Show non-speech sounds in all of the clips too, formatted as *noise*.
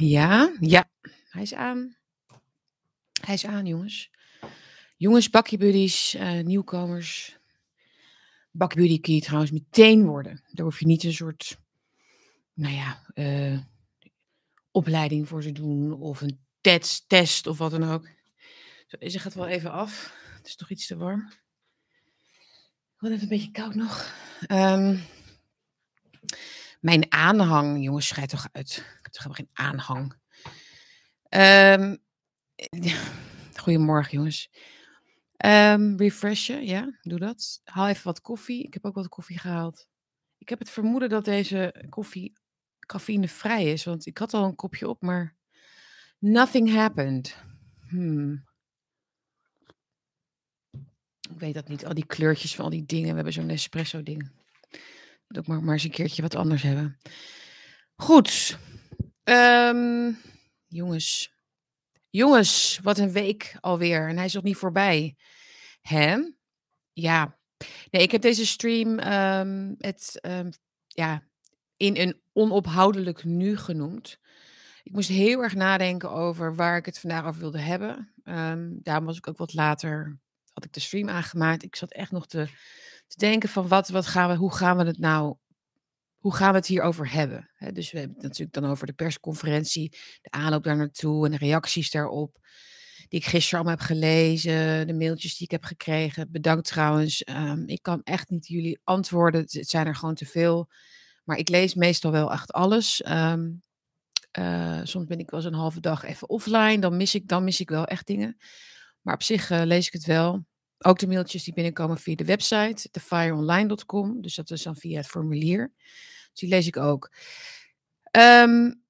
Ja, ja, hij is aan. Hij is aan, jongens. Jongens, bakkie buddies, eh, nieuwkomers. Bakkie buddy kun je trouwens meteen worden. Daar hoef je niet een soort, nou ja, eh, opleiding voor te doen of een test, test of wat dan ook. Deze gaat wel even af. Het is toch iets te warm. Wat even een beetje koud nog. Ehm, mijn aanhang, jongens, schijt toch uit. Ik heb toch helemaal geen aanhang. Ehm, *laughs* goedemorgen, jongens. Ehm, refreshen, ja, doe dat. Haal even wat koffie. Ik heb ook wat koffie gehaald. Ik heb het vermoeden dat deze koffie cafeïnevrij is, want ik had al een kopje op, maar nothing happened. Hmm. Ik weet dat niet. Al die kleurtjes van al die dingen. We hebben zo'n espresso ding. Ook maar, maar eens een keertje wat anders hebben. Goed. Ehm, jongens. Jongens, wat een week alweer. En hij is nog niet voorbij. Hè? Ja. Nee, ik heb deze stream ehm, het, ehm, ja, in een onophoudelijk nu genoemd. Ik moest heel erg nadenken over waar ik het vandaag over wilde hebben. Daarom was ik ook wat later, had ik de stream aangemaakt. Ik zat echt nog te, te denken van wat, wat gaan we, hoe gaan we het nou, hoe gaan we het hierover hebben? dus we hebben het natuurlijk dan over de persconferentie, de aanloop daar naartoe en de reacties daarop. Die ik gisteren allemaal heb gelezen, de mailtjes die ik heb gekregen. Bedankt trouwens. Um, ik kan echt niet jullie antwoorden. Het zijn er gewoon te veel. Maar ik lees meestal wel echt alles. Um, uh, soms ben ik wel eens een halve dag even offline. Dan mis ik, dan mis ik wel echt dingen. Maar op zich uh, lees ik het wel. Ook de mailtjes die binnenkomen via de website, thefireonline.com. Dus dat is dan via het formulier. Dus die lees ik ook. Um,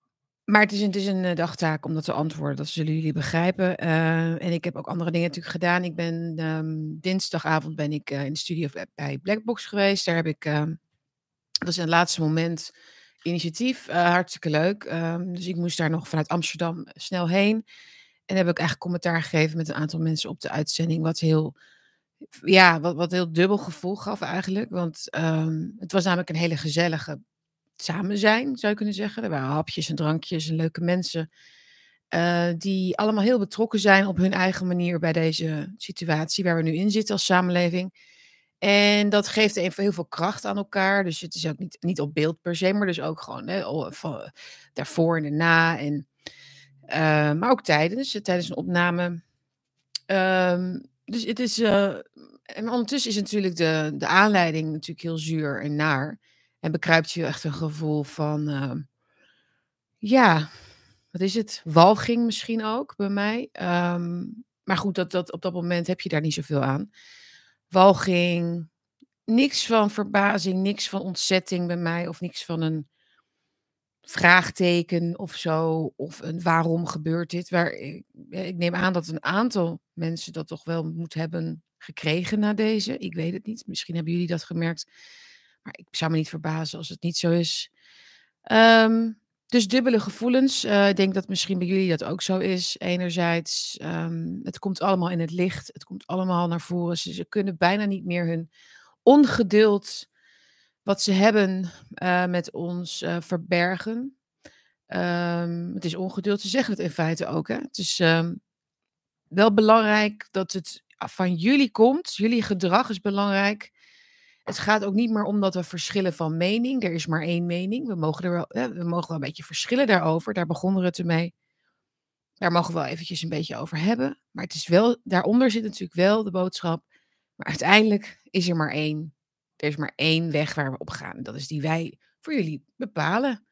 maar het is, het is een uh, dagtaak om dat te antwoorden. Dat zullen jullie begrijpen. en ik heb ook andere dingen natuurlijk gedaan. Ik ben um, dinsdagavond ben ik in de studio bij Blackbox geweest. Daar heb ik dat is in het laatste moment initiatief. Hartstikke leuk. Dus ik moest daar nog vanuit Amsterdam snel heen. En heb ik eigenlijk commentaar gegeven met een aantal mensen op de uitzending. Wat heel, ja, wat, wat heel dubbel gevoel gaf eigenlijk. Want um, het was namelijk een hele gezellige samen zijn, zou je kunnen zeggen. Er waren hapjes en drankjes en leuke mensen. Uh, die allemaal heel betrokken zijn op hun eigen manier bij deze situatie waar we nu in zitten als samenleving. En dat geeft even heel veel kracht aan elkaar. Dus het is ook niet, niet op beeld per se, maar dus ook gewoon hè, daarvoor en daarna. En, uh, maar ook tijdens, tijdens een opname. Um, dus het is. Uh, en ondertussen is natuurlijk de, de aanleiding natuurlijk heel zuur en naar. En bekruipt je echt een gevoel van. Uh, ja, wat is het? Walging misschien ook bij mij. Um, maar goed, dat, dat, op dat moment heb je daar niet zoveel aan walging, niks van verbazing, niks van ontzetting bij mij of niks van een vraagteken of zo of een waarom gebeurt dit. Waar ik, ik neem aan dat een aantal mensen dat toch wel moet hebben gekregen na deze. Ik weet het niet. Misschien hebben jullie dat gemerkt. Maar ik zou me niet verbazen als het niet zo is. Um, dus dubbele gevoelens. Uh, ik denk dat misschien bij jullie dat ook zo is. Enerzijds, um, het komt allemaal in het licht. Het komt allemaal naar voren. Ze, ze kunnen bijna niet meer hun ongeduld, wat ze hebben uh, met ons, uh, verbergen. Um, het is ongeduld, ze zeggen het in feite ook. Hè? Het is um, wel belangrijk dat het van jullie komt. Jullie gedrag is belangrijk. Het gaat ook niet meer om dat we verschillen van mening. Er is maar één mening. We mogen, er wel, we mogen wel een beetje verschillen daarover. Daar begonnen we het mee. Daar mogen we wel eventjes een beetje over hebben. Maar het is wel, daaronder zit natuurlijk wel de boodschap. Maar uiteindelijk is er maar één. Er is maar één weg waar we op gaan. Dat is die wij voor jullie bepalen.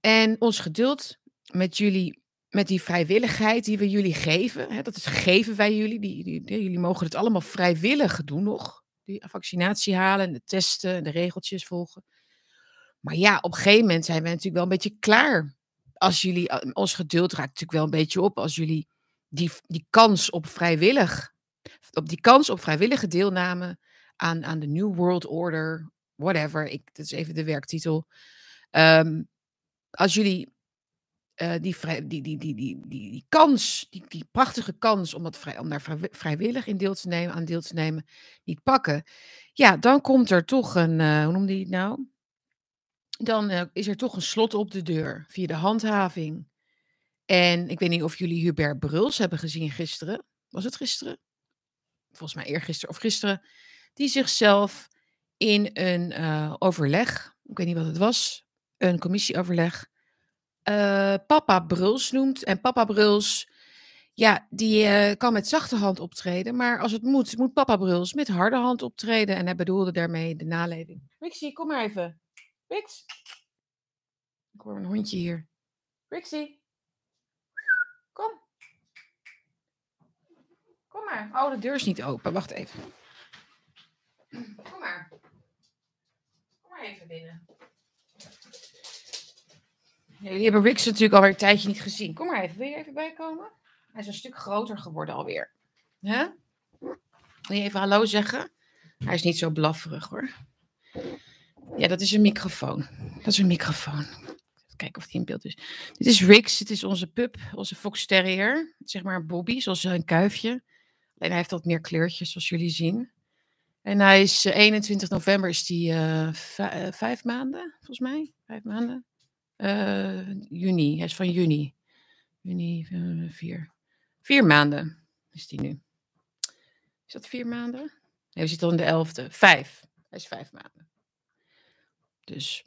En ons geduld met jullie, met die vrijwilligheid die we jullie geven. Hè, dat is geven wij jullie. Die, die, jullie mogen het allemaal vrijwillig doen nog die vaccinatie halen, de testen, de regeltjes volgen. Maar ja, op een gegeven moment zijn we natuurlijk wel een beetje klaar. Als jullie, eh, ons geduld raakt natuurlijk wel een beetje op als jullie die, die kans op vrijwillig, op die kans op vrijwillige deelname aan, aan de New World Order, whatever, ik, dat is even de werktitel. Um, als jullie uh, die, die, die, die, die, die, kans, die, die prachtige kans om, dat vrij, om daar vrijwillig in deel te nemen, aan deel te nemen, niet pakken. Ja, dan komt er toch een, uh, hoe noemde hij het nou? Dan uh, is er toch een slot op de deur via de handhaving. En ik weet niet of jullie Hubert Bruls hebben gezien gisteren. Was het gisteren? Volgens mij eergisteren of gisteren. Die zichzelf in een uh, overleg, ik weet niet wat het was, een commissieoverleg, uh, Papa Bruls noemt. En Papa Bruls, ja, die uh, kan met zachte hand optreden. Maar als het moet, moet Papa Bruls met harde hand optreden. En hij bedoelde daarmee de naleving. Rixie, kom maar even. Rix. Ik hoor een hondje hier. Rixie. Kom. Kom maar. Oh, de deur is niet open. Wacht even. Kom maar. Kom maar even binnen. jullie hebben Rix natuurlijk alweer een tijdje niet gezien. Kom maar even. Wil je even bijkomen? Hij is een stuk groter geworden alweer. Huh? Wil je even hallo zeggen? Hij is niet zo blafferig hoor. Ja, dat is een microfoon. Dat is een microfoon. Kijken of die in beeld is. Dit is Rix. Dit is onze pup, onze Fox Terrier. Zeg maar een Bobby, zoals een kuifje. Alleen hij heeft wat meer kleurtjes, zoals jullie zien. En hij is 21 eh, november is die uh, vijf maanden, volgens mij. Vijf maanden. Juni, hij is van juni. Juni, vier. Vier maanden is die nu. Is dat vier maanden? Nee, we zitten al in de elfde. Vijf. Hij is vijf maanden. Dus,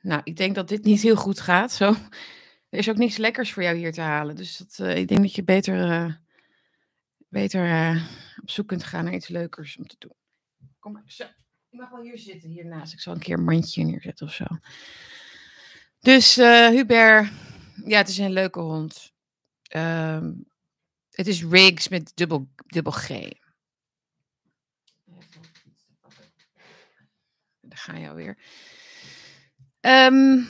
nou, ik denk dat dit niet heel goed gaat. Zo. Er is ook niks lekkers voor jou hier te halen. Dus dat, ik denk dat je beter, beter uh, op zoek kunt gaan naar iets leukers om te doen. Kom maar, zo. Je mag wel hier zitten, hiernaast. Ik zal een keer een mandje neerzetten of zo. Dus Hubert, ja, het is een leuke hond. Um, het is Riggs met dubbel, dubbel G. Daar ga je alweer. Um,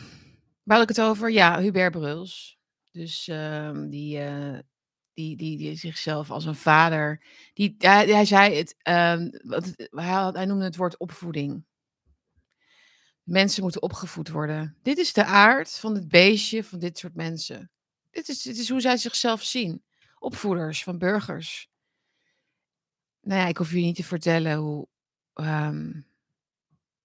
waar had ik het over? Ja, Hubert Bruls. Dus um, die, uh, die, die, die zichzelf als een vader. Die, hij, hij zei het, um, hij, hij noemde het woord opvoeding. Mensen moeten opgevoed worden. Dit is de aard van het beestje van dit soort mensen. Dit is, dit is hoe zij zichzelf zien. Opvoeders van burgers. Nou ja, ik hoef je niet te vertellen hoe, um,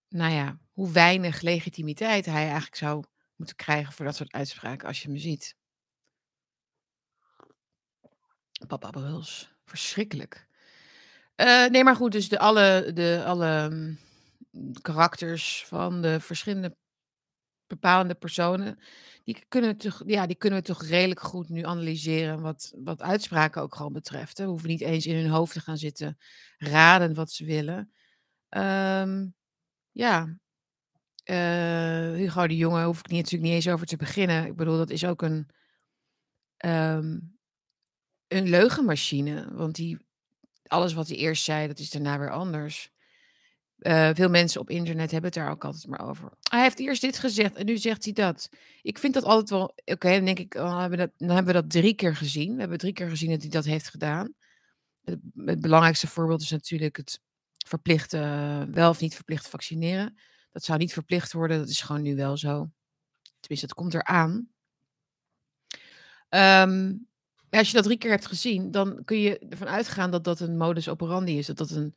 nou ja, hoe weinig legitimiteit hij eigenlijk zou moeten krijgen voor dat soort uitspraken als je me ziet. Papa Bruls, verschrikkelijk. Uh, nee, maar goed, dus de, alle, de, alle um, karakters van de verschillende bepalende personen, die kunnen, toch, ja, die kunnen we toch redelijk goed nu analyseren wat, wat uitspraken ook gewoon betreft. Hè. We hoeven niet eens in hun hoofd te gaan zitten raden wat ze willen. Um, ja, uh, Hugo de Jonge hoef ik niet, natuurlijk niet eens over te beginnen. Ik bedoel, dat is ook een, um, een leugenmachine. Want die, alles wat hij eerst zei, dat is daarna weer anders. Uh, veel mensen op internet hebben het daar ook altijd maar over. Hij heeft eerst dit gezegd en nu zegt hij dat. Ik vind dat altijd wel. Oké, dan denk ik, oh, hebben dat, dan hebben we dat drie keer gezien. We hebben drie keer gezien dat hij dat heeft gedaan. Het, belangrijkste voorbeeld is natuurlijk het verplicht, uh, wel of niet verplicht vaccineren. Dat zou niet verplicht worden, dat is gewoon nu wel zo. Tenminste, dat komt eraan. Um, als je dat drie keer hebt gezien, dan kun je ervan uitgaan dat dat een modus operandi is. Dat dat een,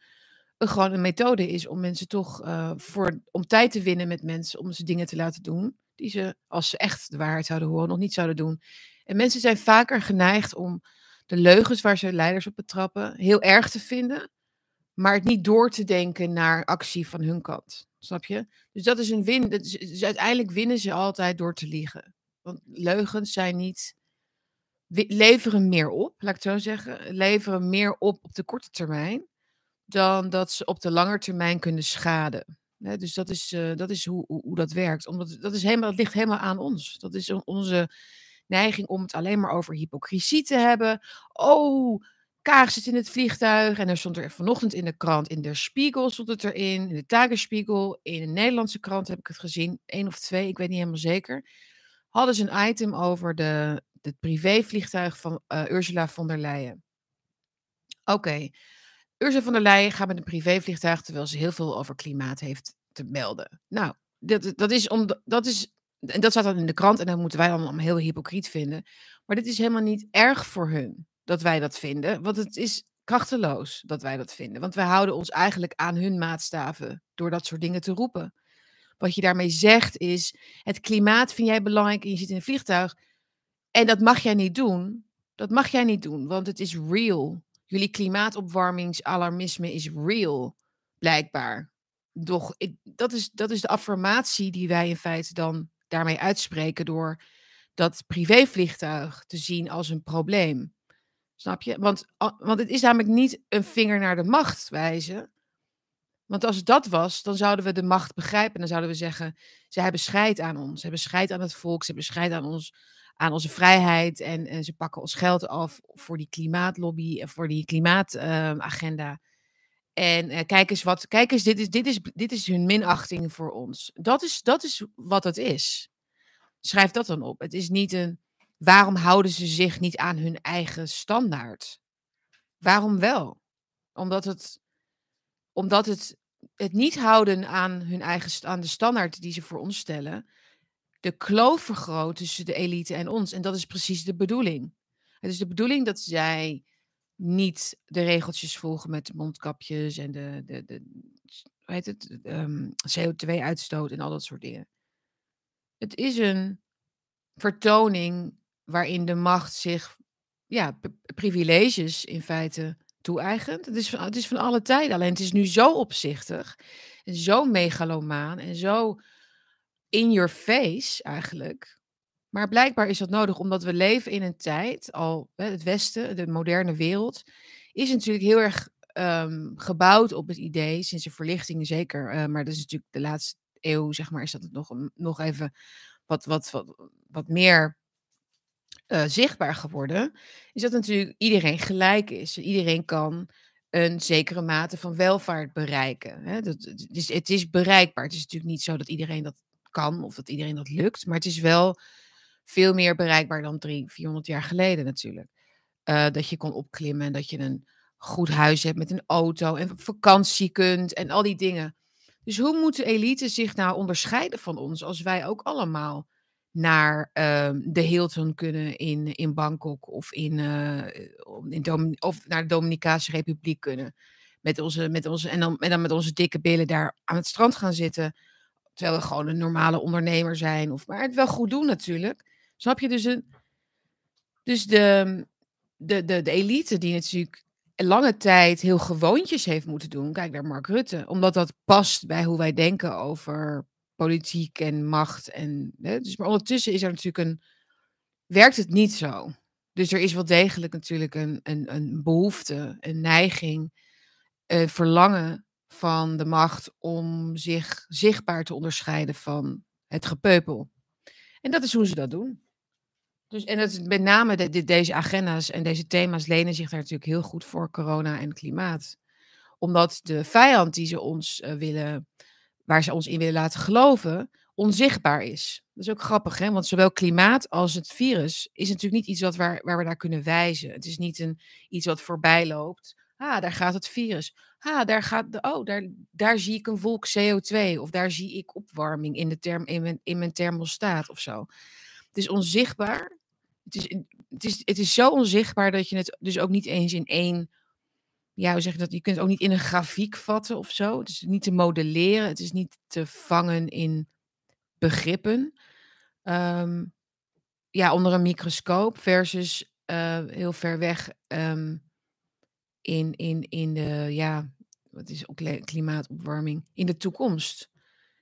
een gewoon een methode is om mensen toch uh, voor, om tijd te winnen met mensen, om ze dingen te laten doen die ze, als ze echt de waarheid zouden horen, nog niet zouden doen. En mensen zijn vaker geneigd om de leugens waar ze leiders op betrappen heel erg te vinden, maar het niet door te denken naar actie van hun kant. Snap je? Dus dat is een win. Dus uiteindelijk winnen ze altijd door te liegen. Want leugens zijn niet. Leveren meer op, laat ik het zo zeggen. Leveren meer op op de korte termijn. dan dat ze op de lange termijn kunnen schaden. dus dat is, uh, dat is hoe, hoe, hoe, dat werkt. Omdat dat, is helemaal, dat ligt helemaal aan ons. Dat is onze neiging om het alleen maar over hypocrisie te hebben. Oh, Kaag zit in het vliegtuig en er stond er vanochtend in de krant, in de Spiegel stond het erin, in de Tagesspiegel, in een Nederlandse krant heb ik het gezien, één of twee, ik weet niet helemaal zeker. Hadden ze een item over de, het privévliegtuig van uh, Ursula von der Leyen. Oké. Ursula von der Leyen gaat met een privévliegtuig terwijl ze heel veel over klimaat heeft te melden. Nou, dat, dat is om, dat is, en dat staat dan in de krant en dan moeten wij allemaal heel hypocriet vinden. Maar dit is helemaal niet erg voor hun dat wij dat vinden. Want het is krachteloos dat wij dat vinden. Want wij houden ons eigenlijk aan hun maatstaven door dat soort dingen te roepen. Wat je daarmee zegt is: het klimaat vind jij belangrijk en je zit in een vliegtuig. En dat mag jij niet doen. Dat mag jij niet doen, want het is real. Jullie klimaatopwarmingsalarmisme is real, blijkbaar. Doch ik, dat, is, dat is de affirmatie die wij in feite dan daarmee uitspreken door dat privévliegtuig te zien als een probleem. Snap je? Want, want het is namelijk niet een vinger naar de macht wijzen. Want als dat was, dan zouden we de macht begrijpen. Dan zouden we zeggen, ze hebben scheid aan ons. Ze hebben scheid aan het volk. Ze hebben scheid aan, ons, aan onze vrijheid. En, en ze pakken ons geld af voor die klimaatlobby en voor die klimaatagenda. en uh, kijk eens, wat, kijk eens dit, is, dit, is, dit is hun minachting voor ons. Dat is, dat is wat het is. Schrijf dat dan op. Het is niet een, waarom houden ze zich niet aan hun eigen standaard? Waarom wel? Omdat het, omdat het het niet houden aan hun eigen aan de standaard die ze voor ons stellen, de kloof vergroot tussen de elite en ons. En dat is precies de bedoeling. Het is de bedoeling dat zij niet de regeltjes volgen met de mondkapjes en de, de, de hoe heet het, ehm, CO2-uitstoot en al dat soort dingen. Het is een vertoning waarin de macht zich ja, privileges in feite toe-eigent. Het is, van, het is van alle tijden, alleen het is nu zo opzichtig en zo megalomaan en zo in your face eigenlijk. Maar blijkbaar is dat nodig omdat we leven in een tijd, al het Westen, de moderne wereld, is natuurlijk heel erg ehm, gebouwd op het idee, sinds de verlichtingen zeker, uh, maar dat is natuurlijk de laatste eeuw, zeg maar, is dat het nog, nog even wat, wat, wat, wat meer uh, zichtbaar geworden, is dat natuurlijk iedereen gelijk is. Iedereen kan een zekere mate van welvaart bereiken. Hè? Dat, is, het is bereikbaar. Het is natuurlijk niet zo dat iedereen dat kan of dat iedereen dat lukt, maar het is wel veel meer bereikbaar dan drie, 400 jaar geleden natuurlijk. Uh, dat je kon opklimmen en dat je een goed huis hebt met een auto en vakantie kunt en al die dingen. Dus hoe moet de elite zich nou onderscheiden van ons als wij ook allemaal naar uh, de Hilton kunnen in, in Bangkok of, in, uh, in of naar de Dominicaanse Republiek kunnen. Met onze, met onze, en, dan, en dan met onze dikke billen daar aan het strand gaan zitten. Terwijl we gewoon een normale ondernemer zijn. Of, maar het wel goed doen natuurlijk. Snap je? Dus, een, dus de, de, de, de elite die natuurlijk lange tijd heel gewoontjes heeft moeten doen. Kijk naar Mark Rutte. Omdat dat past bij hoe wij denken over politiek en macht. En, hè, dus, maar ondertussen is er natuurlijk een. werkt het niet zo. Dus er is wel degelijk natuurlijk een, een, een behoefte, een neiging, een verlangen van de macht om zich zichtbaar te onderscheiden van het gepeupel. En dat is hoe ze dat doen. Dus, en het, met name de, deze agenda's en deze thema's lenen zich daar natuurlijk heel goed voor corona en klimaat. Omdat de vijand die ze ons uh, willen waar ze ons in willen laten geloven, onzichtbaar is. Dat is ook grappig, hè? want zowel klimaat als het virus is natuurlijk niet iets wat waar, waar we naar kunnen wijzen. Het is niet een, iets wat voorbij loopt. Ah, daar gaat het virus. Ah, daar gaat de, oh, daar, daar zie ik een wolk CO2 of daar zie ik opwarming in, de term, in, mijn, in mijn thermostaat of zo. Het is onzichtbaar. Het is, het, is, het is zo onzichtbaar dat je het dus ook niet eens in één ja, hoe zeg je dat? Je kunt het ook niet in een grafiek vatten of zo. Het is niet te modelleren. Het is niet te vangen in begrippen. Um, ja, onder een microscoop versus uh, heel ver weg um, in, in, in de, ja, wat is klimaatopwarming? In de toekomst.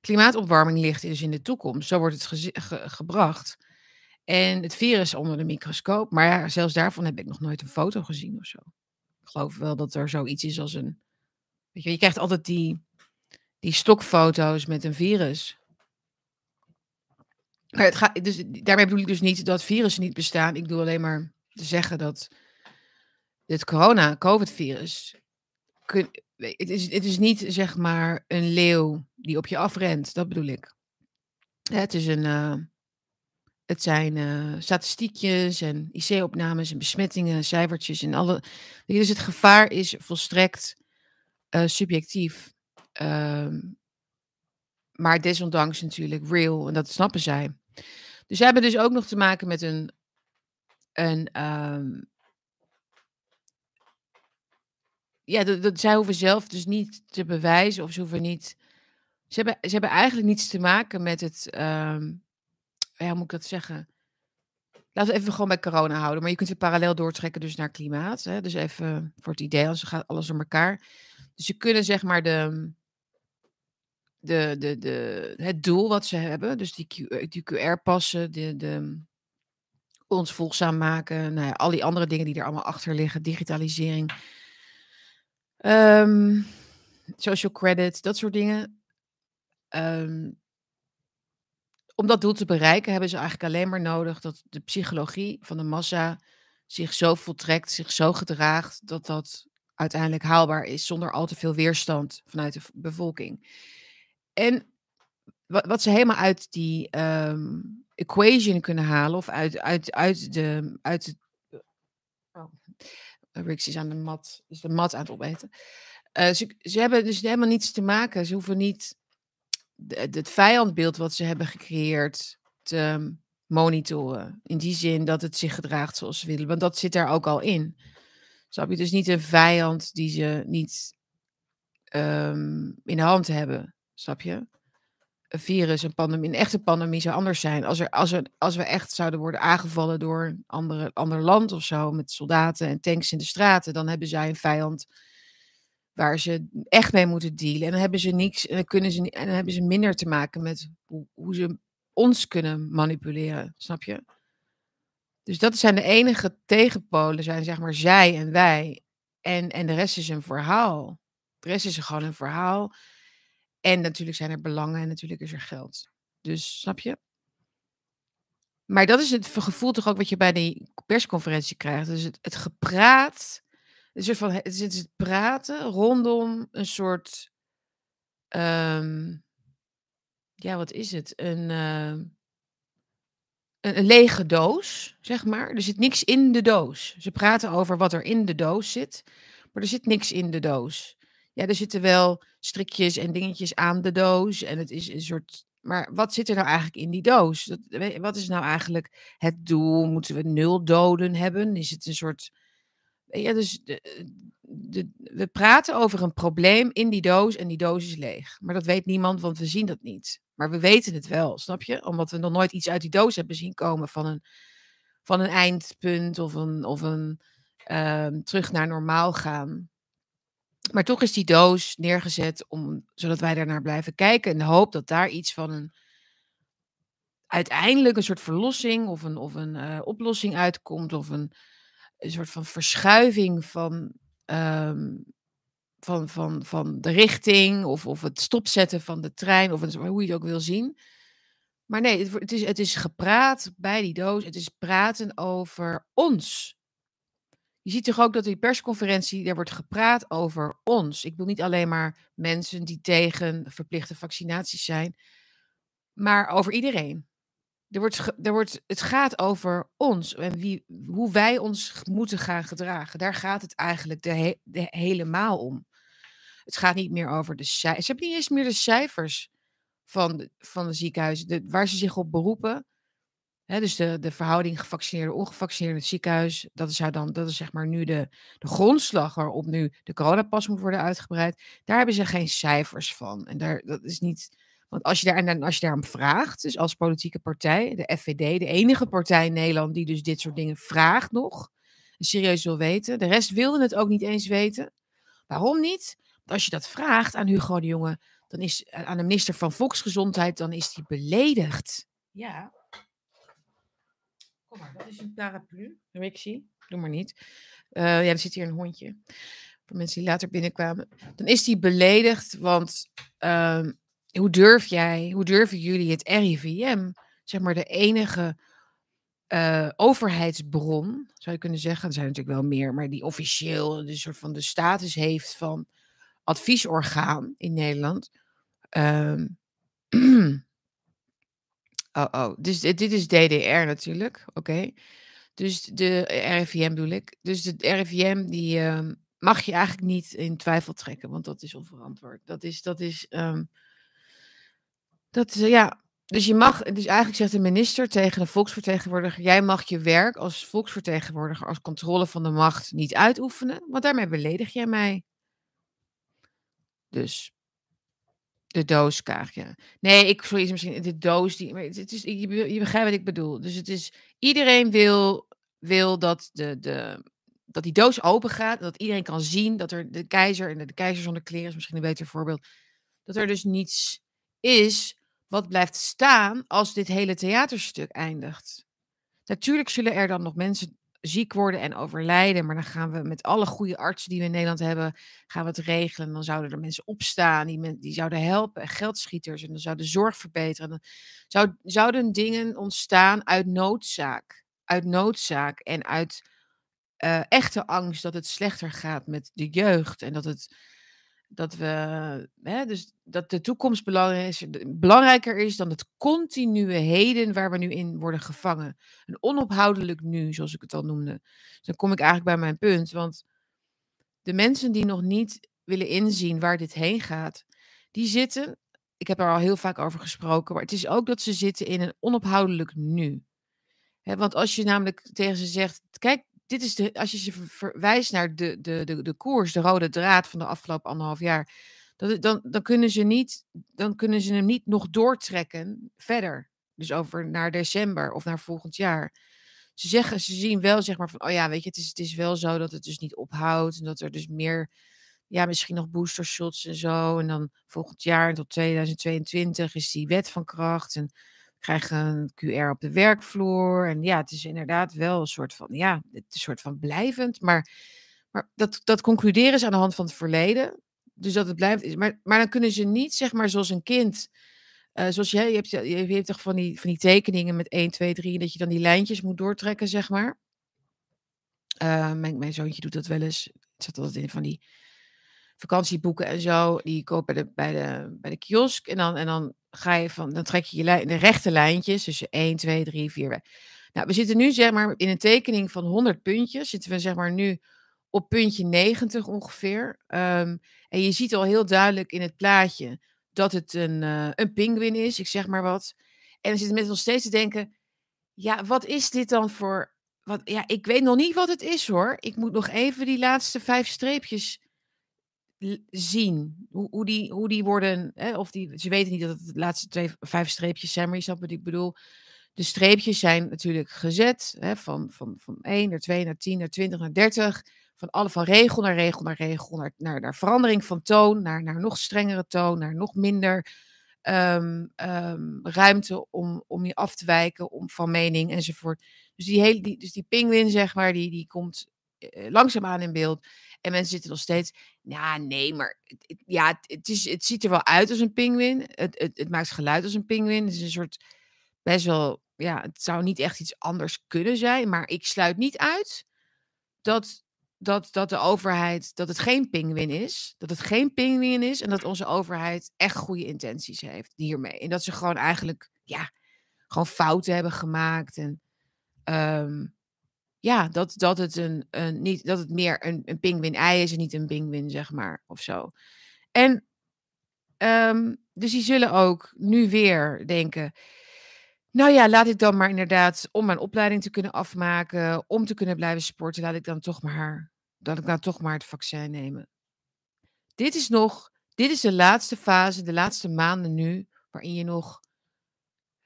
Klimaatopwarming ligt dus in de toekomst. Zo wordt het ge ge gebracht. En het virus onder de microscoop. Maar ja, zelfs daarvan heb ik nog nooit een foto gezien of zo geloof wel dat er zoiets is als een. Weet je, je krijgt altijd die, die stokfoto's met een virus. Maar het gaat, dus, daarmee bedoel ik dus niet dat virussen niet bestaan. Ik doe alleen maar te zeggen dat dit corona, COVID-virus. Het is, het is niet zeg maar een leeuw die op je afrent. Dat bedoel ik. Het is een, uh, het zijn uh, statistiekjes en IC-opnames en besmettingen, cijfertjes en alle. Dus het gevaar is volstrekt uh, subjectief. Uh, maar desondanks natuurlijk real en dat snappen zij. Dus ze hebben dus ook nog te maken met een. een um, ja, dat, zij hoeven zelf dus niet te bewijzen of ze hoeven niet. Ze hebben, ze hebben eigenlijk niets te maken met het. Um, ja, hoe moet ik dat zeggen? Laten we even gewoon bij corona houden. Maar je kunt het parallel doortrekken dus naar klimaat. Hè? Dus even voor het idee, anders gaat alles door elkaar. Dus ze kunnen zeg maar de, de, de, de, het doel wat ze hebben, dus die QR-passen, de, de, ons volgzaam maken, nou ja, al die andere dingen die er allemaal achter liggen, digitalisering, ehm, social credit, dat soort dingen. Ehm, om dat doel te bereiken hebben ze eigenlijk alleen maar nodig dat de psychologie van de massa zich zo voltrekt, zich zo gedraagt, dat dat uiteindelijk haalbaar is zonder al te veel weerstand vanuit de bevolking. En wat, ze helemaal uit die ehm, equation kunnen halen, of uit, uit, uit de. Uit oh, Rix is aan de mat, is de mat aan het opeten. Eh, ze, ze hebben dus helemaal niets te maken. Ze hoeven niet het vijandbeeld wat ze hebben gecreëerd te monitoren. In die zin dat het zich gedraagt zoals ze willen. Want dat zit daar ook al in. Snap je? Dus niet een vijand die ze niet ehm, in de hand hebben. Snap je? Virus, een pandemie, een echte pandemie zou anders zijn. Als, er, als, er, als we echt zouden worden aangevallen door een andere, ander land of zo, met soldaten en tanks in de straten, dan hebben zij een vijand waar ze echt mee moeten dealen. En dan hebben ze niks, en dan, kunnen ze, en dan hebben ze minder te maken met hoe, hoe ze ons kunnen manipuleren. Snap je? Dus dat zijn de enige tegenpolen, zijn zeg maar zij en wij. En, en de rest is een verhaal. De rest is gewoon een verhaal. En natuurlijk zijn er belangen en natuurlijk is er geld. Dus snap je? Maar dat is het gevoel toch ook wat je bij die persconferentie krijgt. Dus het, het gepraat. Een van, het is het praten rondom een soort. ehm, ja, wat is het? Een, ehm, een, een lege doos, zeg maar. Er zit niks in de doos. Ze praten over wat er in de doos zit, maar er zit niks in de doos. Ja, er zitten wel strikjes en dingetjes aan de doos. En het is een soort. Maar wat zit er nou eigenlijk in die doos? Dat, wat is nou eigenlijk het doel? Moeten we nul doden hebben? Is het een soort. Ja, dus de, we praten over een probleem in die doos en die doos is leeg. Maar dat weet niemand, want we zien dat niet. Maar we weten het wel, snap je? Omdat we nog nooit iets uit die doos hebben zien komen van een, van een eindpunt of een, of een ehm, terug naar normaal gaan. Maar toch is die doos neergezet om, zodat wij daarnaar blijven kijken. In de hoop dat daar iets van een. uiteindelijk een soort verlossing of een, of een eh, oplossing uitkomt. Of een, een soort van verschuiving van. ehm, van, van, van de richting. Of, of het stopzetten van de trein. Of het, hoe je het ook wil zien. Maar nee, het, is, het is gepraat bij die doos. Het is praten over ons. Je ziet toch ook dat die persconferentie, er wordt gepraat over ons. Ik bedoel niet alleen maar mensen die tegen verplichte vaccinaties zijn, maar over iedereen. Er wordt, er wordt, het gaat over ons en wie, hoe wij ons moeten gaan gedragen. Daar gaat het eigenlijk de he- de helemaal om. Het gaat niet meer over de cijfers. Ze hebben niet eens meer de cijfers van van de ziekenhuizen, de, waar ze zich op beroepen. Dus de, de verhouding gevaccineerde, ongevaccineerde in het ziekenhuis, dat is, zou dan, dat is zeg maar nu de, de grondslag waarop nu de coronapas moet worden uitgebreid. Daar hebben ze geen cijfers van. En daar, dat is niet, want als je, daar, en als je daarom vraagt, dus als politieke partij, de FVD, de enige partij in Nederland die dus dit soort dingen vraagt nog, serieus wil weten, de rest wilde het ook niet eens weten. Waarom niet? Want als je dat vraagt aan Hugo de Jonge, dan is aan de minister van Volksgezondheid, dan is die beledigd. Ja. Kom maar, dat is een paraplu. Rixie, doe maar niet. Eh, ja, er zit hier een hondje. Voor mensen die later binnenkwamen. Dan is die beledigd, want ehm, hoe durf jij, hoe durven jullie het RIVM, zeg maar de enige eh, overheidsbron, zou je kunnen zeggen, er zijn natuurlijk wel meer, maar die officieel de soort van de status heeft van adviesorgaan in Nederland. Ehm, *clears throat* oh, oh, dus dit, dit is DDR natuurlijk, oké. Dus de RIVM bedoel ik. Dus de RIVM die ehm, mag je eigenlijk niet in twijfel trekken, want dat is onverantwoord. Dat is, dat is, ehm, dat is, eh, ja. Dus je mag, dus eigenlijk zegt de minister tegen de volksvertegenwoordiger, jij mag je werk als volksvertegenwoordiger, als controle van de macht niet uitoefenen, want daarmee beledig jij mij. Dus De dooskaag. Nee, ik is misschien de doos die maar het is je je begrijpt wat ik bedoel. Dus het is iedereen wil wil dat de de dat die doos opengaat, dat iedereen kan zien dat er de keizer en de, de keizer zonder kleren is misschien een beter voorbeeld. Dat er dus niets is wat blijft staan als dit hele theaterstuk eindigt. Natuurlijk zullen er dan nog mensen ziek worden en overlijden, maar dan gaan we met alle goede artsen die we in Nederland hebben, gaan we het regelen. Dan zouden er mensen opstaan die, die zouden helpen, en geldschieters, en dan zou de zorg verbeteren. Dan zou, zouden dingen ontstaan uit noodzaak. Uit noodzaak en uit uh, echte angst dat het slechter gaat met de jeugd en dat het dat we hè, dus dat de toekomst belangrijker is dan het continue heden waar we nu in worden gevangen. Een onophoudelijk nu, zoals ik het al noemde. Dus dan kom ik eigenlijk bij mijn punt, want de mensen die nog niet willen inzien waar dit heen gaat, die zitten, ik heb er al heel vaak over gesproken, maar het is ook dat ze zitten in een onophoudelijk nu. want als je namelijk tegen ze zegt, kijk, dit is de, als je ze verwijst naar de, de, de, de koers, de rode draad van de afgelopen anderhalf jaar, dat, dan, dan, kunnen ze niet, dan kunnen ze hem niet nog doortrekken verder. Dus over naar december of naar volgend jaar. Ze zeggen, ze zien wel zeg maar van, oh ja, weet je, het is, het is wel zo dat het dus niet ophoudt en dat er dus meer, ja, misschien nog booster shots en zo. En dan volgend jaar tot 2022 is die wet van kracht en krijgen een QR op de werkvloer. En ja, het is inderdaad wel een soort van, ja, het is een soort van blijvend. Maar, maar dat, dat concluderen ze aan de hand van het verleden. Dus dat het blijft. Maar, maar dan kunnen ze niet, zeg maar, zoals een kind. Uh, zoals jij, je hebt, je hebt toch van die, van die tekeningen met 1, 2, 3, dat je dan die lijntjes moet doortrekken, zeg maar. Uh, mijn, mijn zoontje doet dat wel eens. Het zat altijd in van die vakantieboeken en zo. Die koop bij de, bij de, bij de kiosk. En dan, en dan ga je van, dan trek je je lijn, de rechte lijntjes. Dus 1, 2, 3, 4. Nou, we zitten nu zeg maar in een tekening van 100 puntjes. Zitten we zeg maar nu op puntje 90 ongeveer. Um, en je ziet al heel duidelijk in het plaatje dat het een, uh, een pinguïn is. Ik zeg maar wat. En dan zitten mensen nog steeds te denken. Ja, wat is dit dan voor. Wat, ja, ik weet nog niet wat het is hoor. Ik moet nog even die laatste vijf streepjes zien. Hoe, hoe, die, hoe die worden, hè, of die, ze weten niet dat het de laatste twee, vijf streepjes zijn, maar wat ik bedoel. De streepjes zijn natuurlijk gezet hè, van, van, van 1 naar 2 naar 10 naar 20 naar 30. Van, alle, van regel naar regel naar regel, naar, naar, naar verandering van toon, naar, naar nog strengere toon, naar nog minder um, um, ruimte om, om je af te wijken om, van mening enzovoort. Dus die, hele, die, dus die pinguïn, zeg maar, die, die komt uh, langzaamaan in beeld. En mensen zitten nog steeds, ja, nee, maar ja, het, is, het ziet er wel uit als een pinguïn. Het, het, het maakt geluid als een pinguïn. Het is een soort, best wel, ja, het zou niet echt iets anders kunnen zijn. Maar ik sluit niet uit dat, dat, dat de overheid, dat het geen pinguïn is. Dat het geen pinguïn is en dat onze overheid echt goede intenties heeft hiermee. En dat ze gewoon eigenlijk, ja, gewoon fouten hebben gemaakt. En um, ja, dat, dat, het een, een, niet, dat het meer een, een pinguïn-ei is en niet een pinguïn, zeg maar, of zo. En um, dus die zullen ook nu weer denken, nou ja, laat ik dan maar inderdaad, om mijn opleiding te kunnen afmaken, om te kunnen blijven sporten, laat ik dan toch maar, dat ik nou toch maar het vaccin nemen. Dit is nog, dit is de laatste fase, de laatste maanden nu, waarin je nog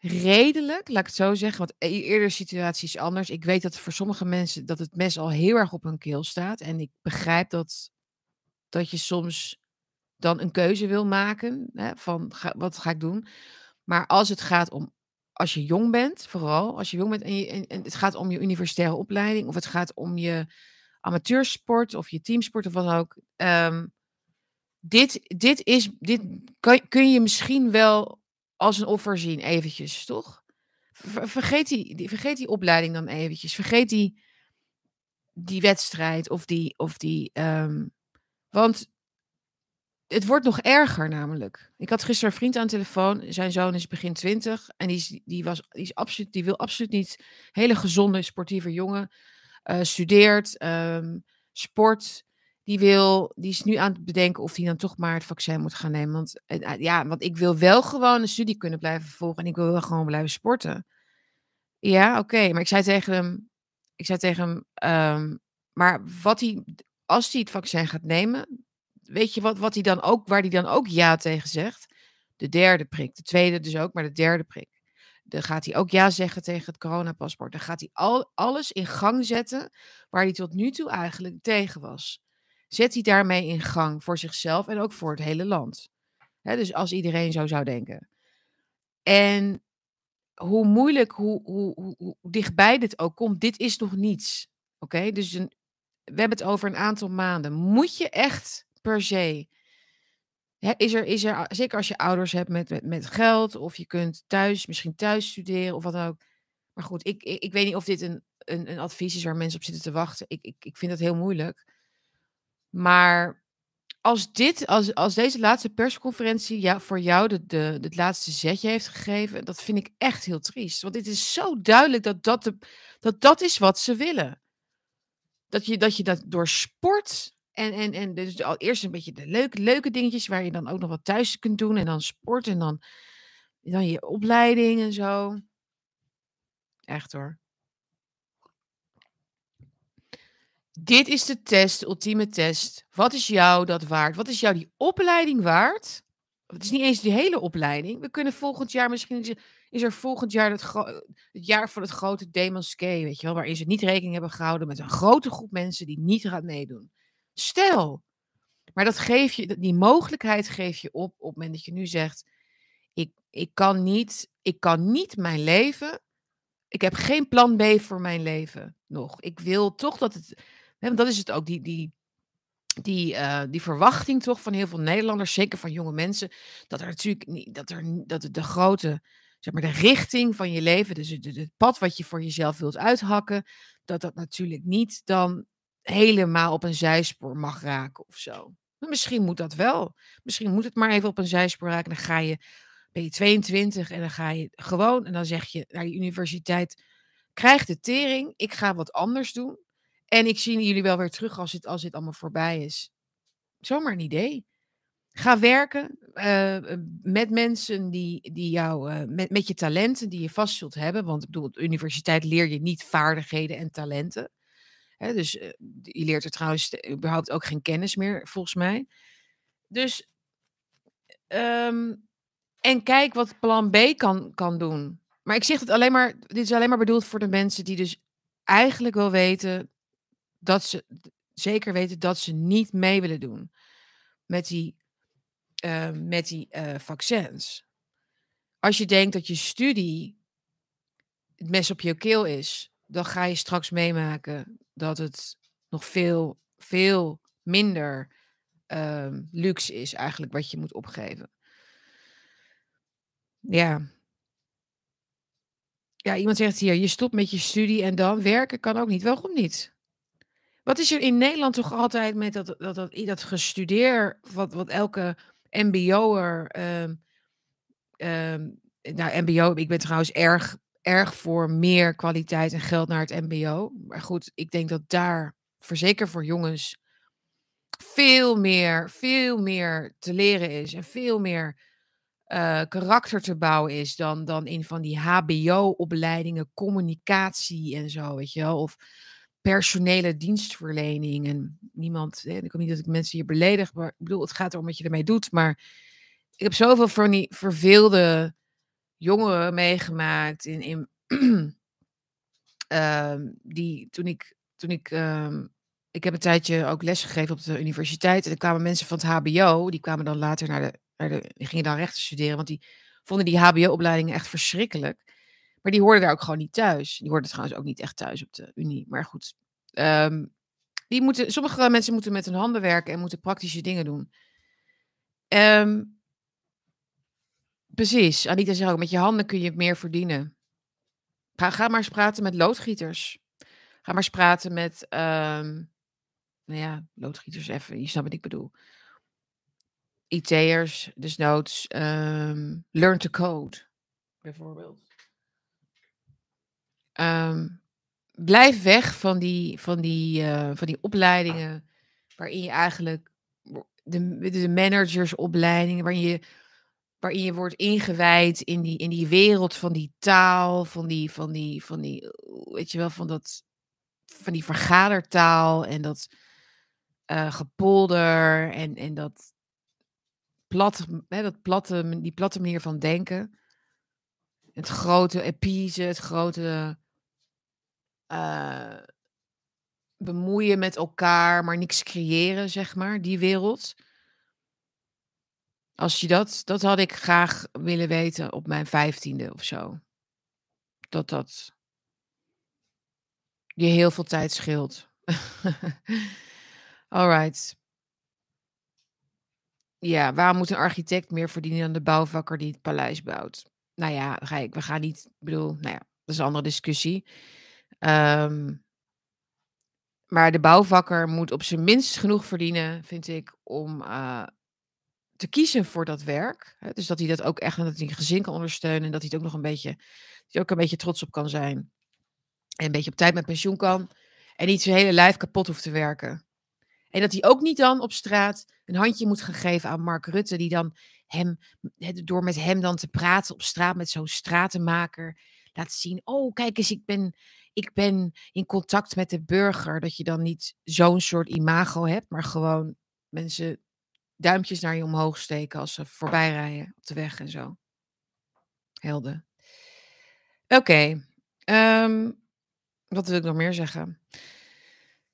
redelijk, laat ik het zo zeggen, want e eerder situatie is anders. Ik weet dat voor sommige mensen dat het mes al heel erg op hun keel staat. En ik begrijp dat, dat je soms dan een keuze wil maken hè, van wat ga ik doen. Maar als het gaat om, als je jong bent, vooral als je jong bent en, het gaat om je universitaire opleiding of het gaat om je amateursport of je teamsport of wat ook. Um, dit, dit is, dit kun je misschien wel als een offer zien, eventjes, toch? Vergeet die, vergeet die opleiding dan eventjes. Vergeet die, die wedstrijd of die. Of die um, want het wordt nog erger namelijk. Ik had gisteren een vriend aan de telefoon. Zijn zoon is begin twintig. En die, die, was, die, is absoluut, die wil absoluut niet. Hele gezonde, sportieve jongen. Uh, studeert, um, sport die, wil, die is nu aan het bedenken of hij dan toch maar het vaccin moet gaan nemen. Want, eh, eh, ja, want ik wil wel gewoon een studie kunnen blijven volgen en ik wil wel gewoon blijven sporten. Ja, oké. Maar ik zei tegen hem, ik zei tegen hem, um, maar wat hij, als hij het vaccin gaat nemen, weet je wat, wat hij dan ook, waar hij dan ook ja tegen zegt? De derde prik. De tweede dus ook, maar de derde prik. Dan gaat hij ook ja zeggen tegen het coronapaspoort. Dan gaat hij al, alles in gang zetten waar hij tot nu toe eigenlijk tegen was. Zet hij daarmee in gang voor zichzelf en ook voor het hele land. dus als iedereen zo zou denken. En hoe moeilijk, hoe, hoe, hoe, dichtbij dit ook komt, dit is nog niets. Oké, dus een, we hebben het over een aantal maanden. Moet je echt per se. Is er, is er, zeker als je ouders hebt met, met, met geld, of je kunt thuis, misschien thuis studeren of wat dan ook. Maar goed, ik, ik, ik weet niet of dit een, een, een advies is waar mensen op zitten te wachten. Ik, ik, ik vind dat heel moeilijk. Maar als, dit, als, als deze laatste persconferentie ja, voor jou de, de, het laatste zetje heeft gegeven, dat vind ik echt heel triest. Want het is zo duidelijk dat dat, de, dat, dat is wat ze willen. Dat je dat, je dat door sport en, en, en dus al eerst een beetje de leuke, leuke dingetjes waar je dan ook nog wat thuis kunt doen. En dan sport en dan, dan je opleiding en zo. Echt hoor. Dit is de test, de ultieme test. Wat is jou dat waard? Wat is jou die opleiding waard? Het is niet eens die hele opleiding. We kunnen volgend jaar, misschien is er volgend jaar het, het jaar van het grote demonské, weet je wel, waarin ze niet rekening hebben gehouden met een grote groep mensen die niet gaat meedoen. Stel, maar dat geef je, die mogelijkheid geef je op op het moment dat je nu zegt, ik, ik, kan niet, ik kan niet mijn leven, ik heb geen plan B voor mijn leven nog. Ik wil toch dat het, dat is het ook, die, die, die, uh, die verwachting toch van heel veel Nederlanders, zeker van jonge mensen, dat er natuurlijk niet, dat, er, dat de grote, zeg maar, de richting van je leven, dus het, het pad wat je voor jezelf wilt uithakken, dat dat natuurlijk niet dan helemaal op een zijspoor mag raken of zo. Maar misschien moet dat wel. Misschien moet het maar even op een zijspoor raken. Dan ga je, ben je 22 en dan ga je gewoon, en dan zeg je naar je universiteit, krijg de tering, ik ga wat anders doen. En ik zie jullie wel weer terug als dit, als dit allemaal voorbij is. Zomaar een idee. Ga werken uh, met mensen die, die jou, uh, met, met je talenten die je vast zult hebben. Want ik bedoel, op de universiteit leer je niet vaardigheden en talenten. Hè, dus je leert er trouwens überhaupt ook geen kennis meer, volgens mij. Dus, um, en kijk wat plan B kan, kan doen. Maar ik zeg het alleen maar, dit is alleen maar bedoeld voor de mensen die dus eigenlijk wel weten dat ze zeker weten dat ze niet mee willen doen met die, uh, met die uh, vaccins. Als je denkt dat je studie het mes op je keel is, dan ga je straks meemaken dat het nog veel, veel minder uh, luxe is, eigenlijk wat je moet opgeven. Ja. Ja, iemand zegt hier, je stopt met je studie en dan werken kan ook niet. Waarom niet? Wat is er in Nederland toch altijd met dat, dat, dat, dat gestudeer, wat, wat elke MBO'er. Um, um, nou, MBO, ik ben trouwens erg, erg voor meer kwaliteit en geld naar het MBO. Maar goed, ik denk dat daar, zeker voor jongens, veel meer, veel meer te leren is. En veel meer uh, karakter te bouwen is dan, dan in van die HBO-opleidingen, communicatie en zo, weet je wel. Of personele dienstverlening. En niemand, ik wil niet dat ik mensen hier beledig, maar ik bedoel, het gaat erom wat je ermee doet. Maar ik heb zoveel van die verveelde jongeren meegemaakt in, in uh, *clears throat* die toen ik, toen ik, uh, ik heb een tijdje ook lesgegeven op de universiteit en er kwamen mensen van het HBO, die kwamen dan later naar de, naar de gingen dan rechten studeren, want die vonden die HBO-opleidingen echt verschrikkelijk. Maar die hoorden daar ook gewoon niet thuis. Die hoorden trouwens ook niet echt thuis op de Unie. Maar goed, um, die moeten, sommige mensen moeten met hun handen werken en moeten praktische dingen doen. Um, precies. Anita zegt ook, met je handen kun je meer verdienen. Ga, ga maar eens praten met loodgieters. Ga maar eens praten met, um, nou ja, loodgieters even, je snapt wat ik bedoel. IT'ers, dus noods. Learn to code, bijvoorbeeld. Um, blijf weg van die, van die, uh, van die opleidingen waarin je eigenlijk de, de managersopleidingen, waarin je, waarin je wordt ingewijd in die, in die wereld van die taal, van die, van die, van die, weet je wel, van dat, van die vergadertaal en dat uh, gepolder en, en dat plat, hè, dat platte, die platte manier van denken. Het grote epise, het grote uh, bemoeien met elkaar, maar niks creëren, zeg maar, die wereld. Als je dat, dat had ik graag willen weten op mijn vijftiende of zo. Dat dat je heel veel tijd scheelt. *laughs* Alright. Ja, waarom moet een architect meer verdienen dan de bouwvakker die het paleis bouwt? Nou ja, we gaan niet, ik bedoel, nou ja, dat is een andere discussie. Um, maar de bouwvakker moet op zijn minst genoeg verdienen, vind ik, om uh, te kiezen voor dat werk. Dus dat hij dat ook echt, dat hij een gezin kan ondersteunen en dat hij het ook nog een beetje, ook een beetje trots op kan zijn. En een beetje op tijd met pensioen kan. En niet zijn hele lijf kapot hoeft te werken. En dat hij ook niet dan op straat een handje moet gaan geven aan Mark Rutte, die dan hem, door met hem dan te praten op straat met zo'n stratenmaker, laat zien: Oh, kijk eens, ik ben, ik ben in contact met de burger. Dat je dan niet zo'n soort imago hebt, maar gewoon mensen duimpjes naar je omhoog steken als ze voorbij rijden op de weg en zo. Helden. Oké. Ehm, wat wil ik nog meer zeggen?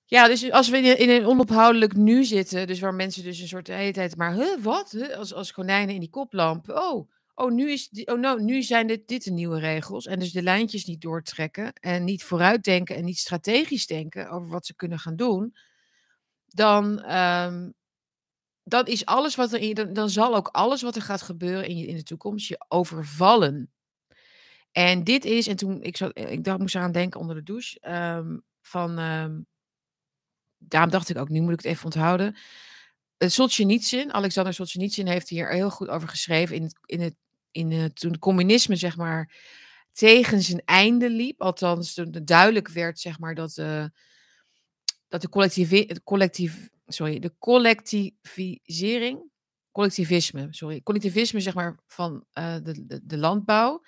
Ja, dus als we in een onophoudelijk nu zitten, dus waar mensen dus een soort de hele tijd maar, wat? Als, als konijnen in die koplamp. Oh, oh, nu, is oh nou, nu zijn dit, dit de nieuwe regels. En dus de lijntjes niet doortrekken en niet vooruitdenken en niet strategisch denken over wat ze kunnen gaan doen. Dan, um, dan is alles wat er in, dan, dan zal ook alles wat er gaat gebeuren in, in de toekomst je overvallen. En dit is, en toen ik, zat, ik dacht, moest eraan denken onder de douche, um, van, um, daarom dacht ik ook, nu moet ik het even onthouden. Uh, Solzhenitsyn, Alexander Solzhenitsyn heeft hier heel goed over geschreven in in het, in het, toen het communisme, zeg maar, tegen zijn einde liep. Althans, toen het duidelijk werd, zeg maar, dat, uh, dat de collectief, collectief, sorry, de collectivisering, collectivisme, sorry, collectivisme, zeg maar, van uh, de, de, landbouw,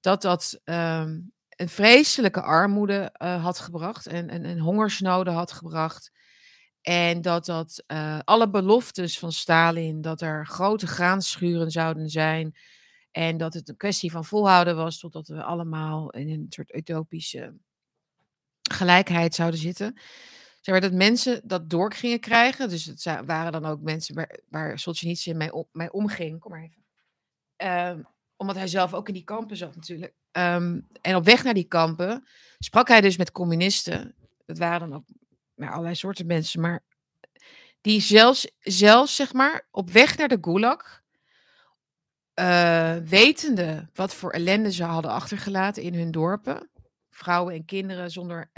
dat dat um, een vreselijke armoede had gebracht en, en, en hongersnoden had gebracht. En dat dat alle beloftes van Stalin, dat er grote graanschuren zouden zijn. En dat het een kwestie van volhouden was totdat we allemaal in een soort utopische gelijkheid zouden zitten. Zeg maar dat mensen dat door gingen krijgen. Dus het waren dan ook mensen waar, waar Solzhenitsyn mee, op, mee omging. Kom maar even. Uh, omdat hij zelf ook in die kampen zat natuurlijk. Um, en op weg naar die kampen sprak hij dus met communisten. Dat waren dan ook nou, allerlei soorten mensen, maar die zelfs, zelfs zeg maar, op weg naar de gulag, uh, wetende wat voor ellende ze hadden achtergelaten in hun dorpen, vrouwen en kinderen zonder,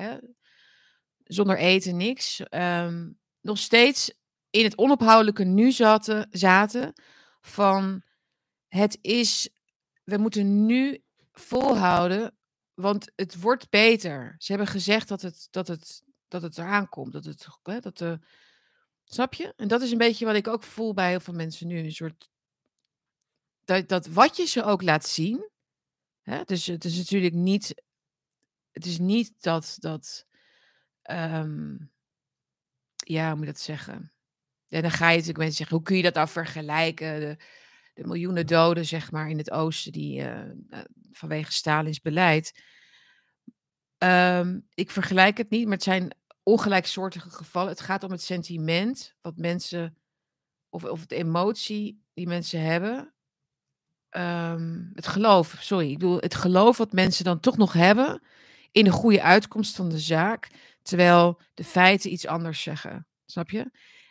zonder eten, niks, um, nog steeds in het onophoudelijke nu zaten, zaten van het is, we moeten nu volhouden, want het wordt beter. Ze hebben gezegd dat het, dat het dat het eraan komt. Dat het, hè, dat de, snap je? En dat is een beetje wat ik ook voel bij heel veel mensen nu. Een soort, dat, wat je ze ook laat zien. Hè, dus het is natuurlijk niet, het is niet dat, dat um, ja, hoe moet je dat zeggen? En dan ga je natuurlijk mensen zeggen, hoe kun je dat nou vergelijken? De, de miljoenen doden, zeg maar, in het oosten, die uh, vanwege Stalins beleid. Um, ik vergelijk het niet, maar het zijn ongelijksoortige gevallen. Het gaat om het sentiment wat mensen, of, of de emotie die mensen hebben. Um, het geloof, sorry, ik bedoel het geloof wat mensen dan toch nog hebben in de goede uitkomst van de zaak, terwijl de feiten iets anders zeggen. Snap je?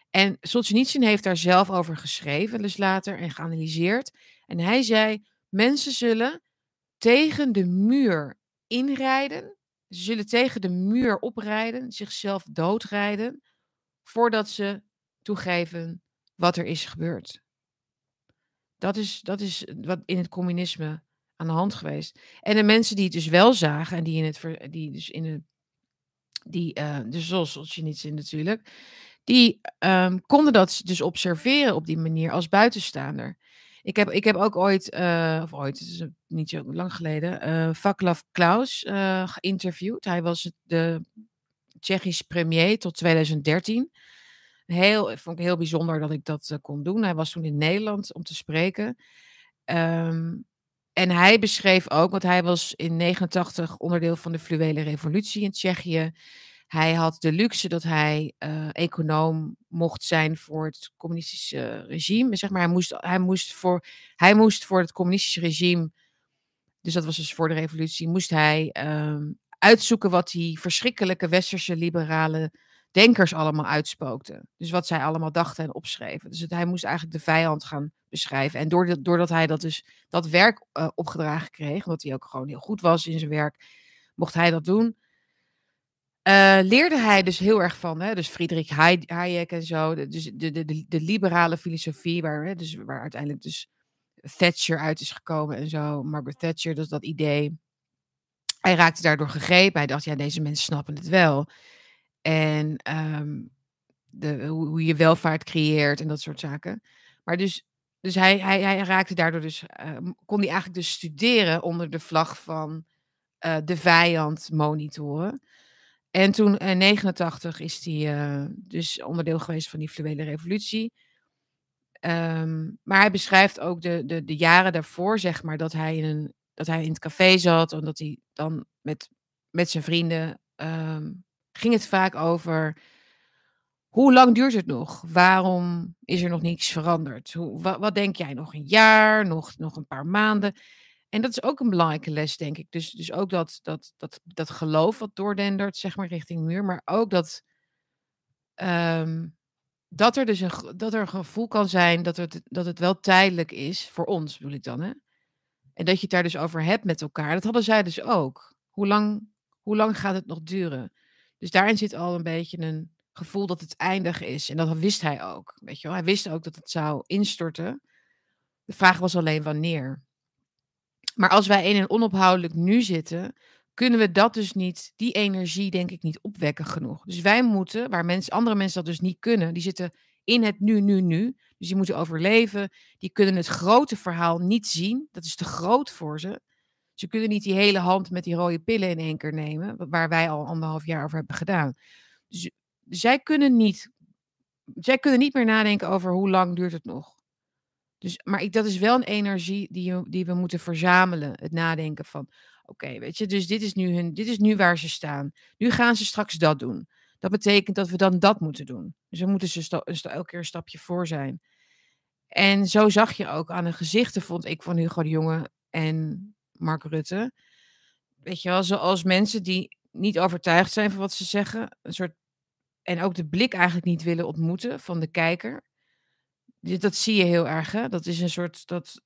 En Solzhenitsyn heeft daar zelf over geschreven, dus later, en geanalyseerd. En hij zei: mensen zullen tegen de muur inrijden ze zullen tegen de muur oprijden, zichzelf doodrijden, voordat ze toegeven wat er is gebeurd. Dat is, dat is wat in het communisme aan de hand geweest. En de mensen die het dus wel zagen en die in het, die dus in het, die, uh, dus zoals je niet zin natuurlijk, die um, konden dat dus observeren op die manier als buitenstaander. Ik heb, ik heb ook ooit, uh, of ooit, het is niet zo lang geleden, uh, Vaclav Klaus geïnterviewd. Hij was de Tsjechische premier tot 2013. Heel, vond ik heel bijzonder dat ik dat kon doen. Hij was toen in Nederland om te spreken. Ehm, en hij beschreef ook, want hij was in 89 onderdeel van de fluwele revolutie in Tsjechië. Hij had de luxe dat hij uh, econoom mocht zijn voor het communistische regime. Zeg maar, hij moest, hij, moest voor, hij moest voor het communistische regime, dus dat was dus voor de revolutie, moest hij um, uitzoeken wat die verschrikkelijke westerse liberale denkers allemaal uitspookten. Dus wat zij allemaal dachten en opschreven. Dus hij moest eigenlijk de vijand gaan beschrijven. En doordat, doordat hij dat dus dat werk uh, opgedragen kreeg, omdat hij ook gewoon heel goed was in zijn werk, mocht hij dat doen. Uh, leerde hij dus heel erg van, hè, dus Friedrich Hayek en zo, dus de, de, de, de liberale filosofie, waar, hè, dus, waar uiteindelijk dus Thatcher uit is gekomen en zo, Margaret Thatcher, dus dat idee. Hij raakte daardoor gegrepen. Hij dacht, ja, deze mensen snappen het wel. En um, de, hoe, je welvaart creëert en dat soort zaken. Maar dus, dus hij, hij, hij raakte daardoor dus, uh, kon hij eigenlijk dus studeren onder de vlag van uh, de vijand monitoren. En toen in 89 is hij uh, dus onderdeel geweest van die fluwele revolutie. Um, maar hij beschrijft ook de, de, de jaren daarvoor, zeg maar, dat hij in, een, dat hij in het café zat. En dat hij dan met, met zijn vrienden ging het vaak over hoe lang duurt het nog? Waarom is er nog niets veranderd? Hoe, wat, denk jij nog een jaar, nog, nog een paar maanden? En dat is ook een belangrijke les, denk ik. Dus, dus ook dat, dat, dat, dat geloof wat doordendert, zeg maar, richting muur. Maar ook dat, um, dat er dus een, dat er een gevoel kan zijn dat het, dat het wel tijdelijk is, voor ons bedoel ik dan, hè? En dat je het daar dus over hebt met elkaar. Dat hadden zij dus ook. Hoe lang, hoe lang gaat het nog duren? Dus daarin zit al een beetje een gevoel dat het eindig is. En dat wist hij ook. Weet je wel? Hij wist ook dat het zou instorten. De vraag was alleen wanneer. Maar als wij in een onophoudelijk nu zitten, kunnen we dat dus niet, die energie denk ik niet opwekken genoeg. Dus wij moeten, waar mensen, andere mensen dat dus niet kunnen, die zitten in het nu, nu, nu. Dus die moeten overleven. Die kunnen het grote verhaal niet zien. Dat is te groot voor ze. Ze kunnen niet die hele hand met die rode pillen in één keer nemen, waar wij al anderhalf jaar over hebben gedaan. Dus zij kunnen niet, zij kunnen niet meer nadenken over hoe lang duurt het nog. Dus, maar ik, dat is wel een energie die, die we moeten verzamelen. Het nadenken van, oké, weet je, dus dit is, nu hun, dit is nu waar ze staan. Nu gaan ze straks dat doen. Dat betekent dat we dan dat moeten doen. Dus we moeten ze elke keer een stapje voor zijn. En zo zag je ook aan de gezichten, vond ik, van Hugo de Jonge en Mark Rutte. Weet je wel, zoals mensen die niet overtuigd zijn van wat ze zeggen. Een soort, en ook de blik eigenlijk niet willen ontmoeten van de kijker. Dat zie je heel erg. Hè? Dat is een soort. Dat,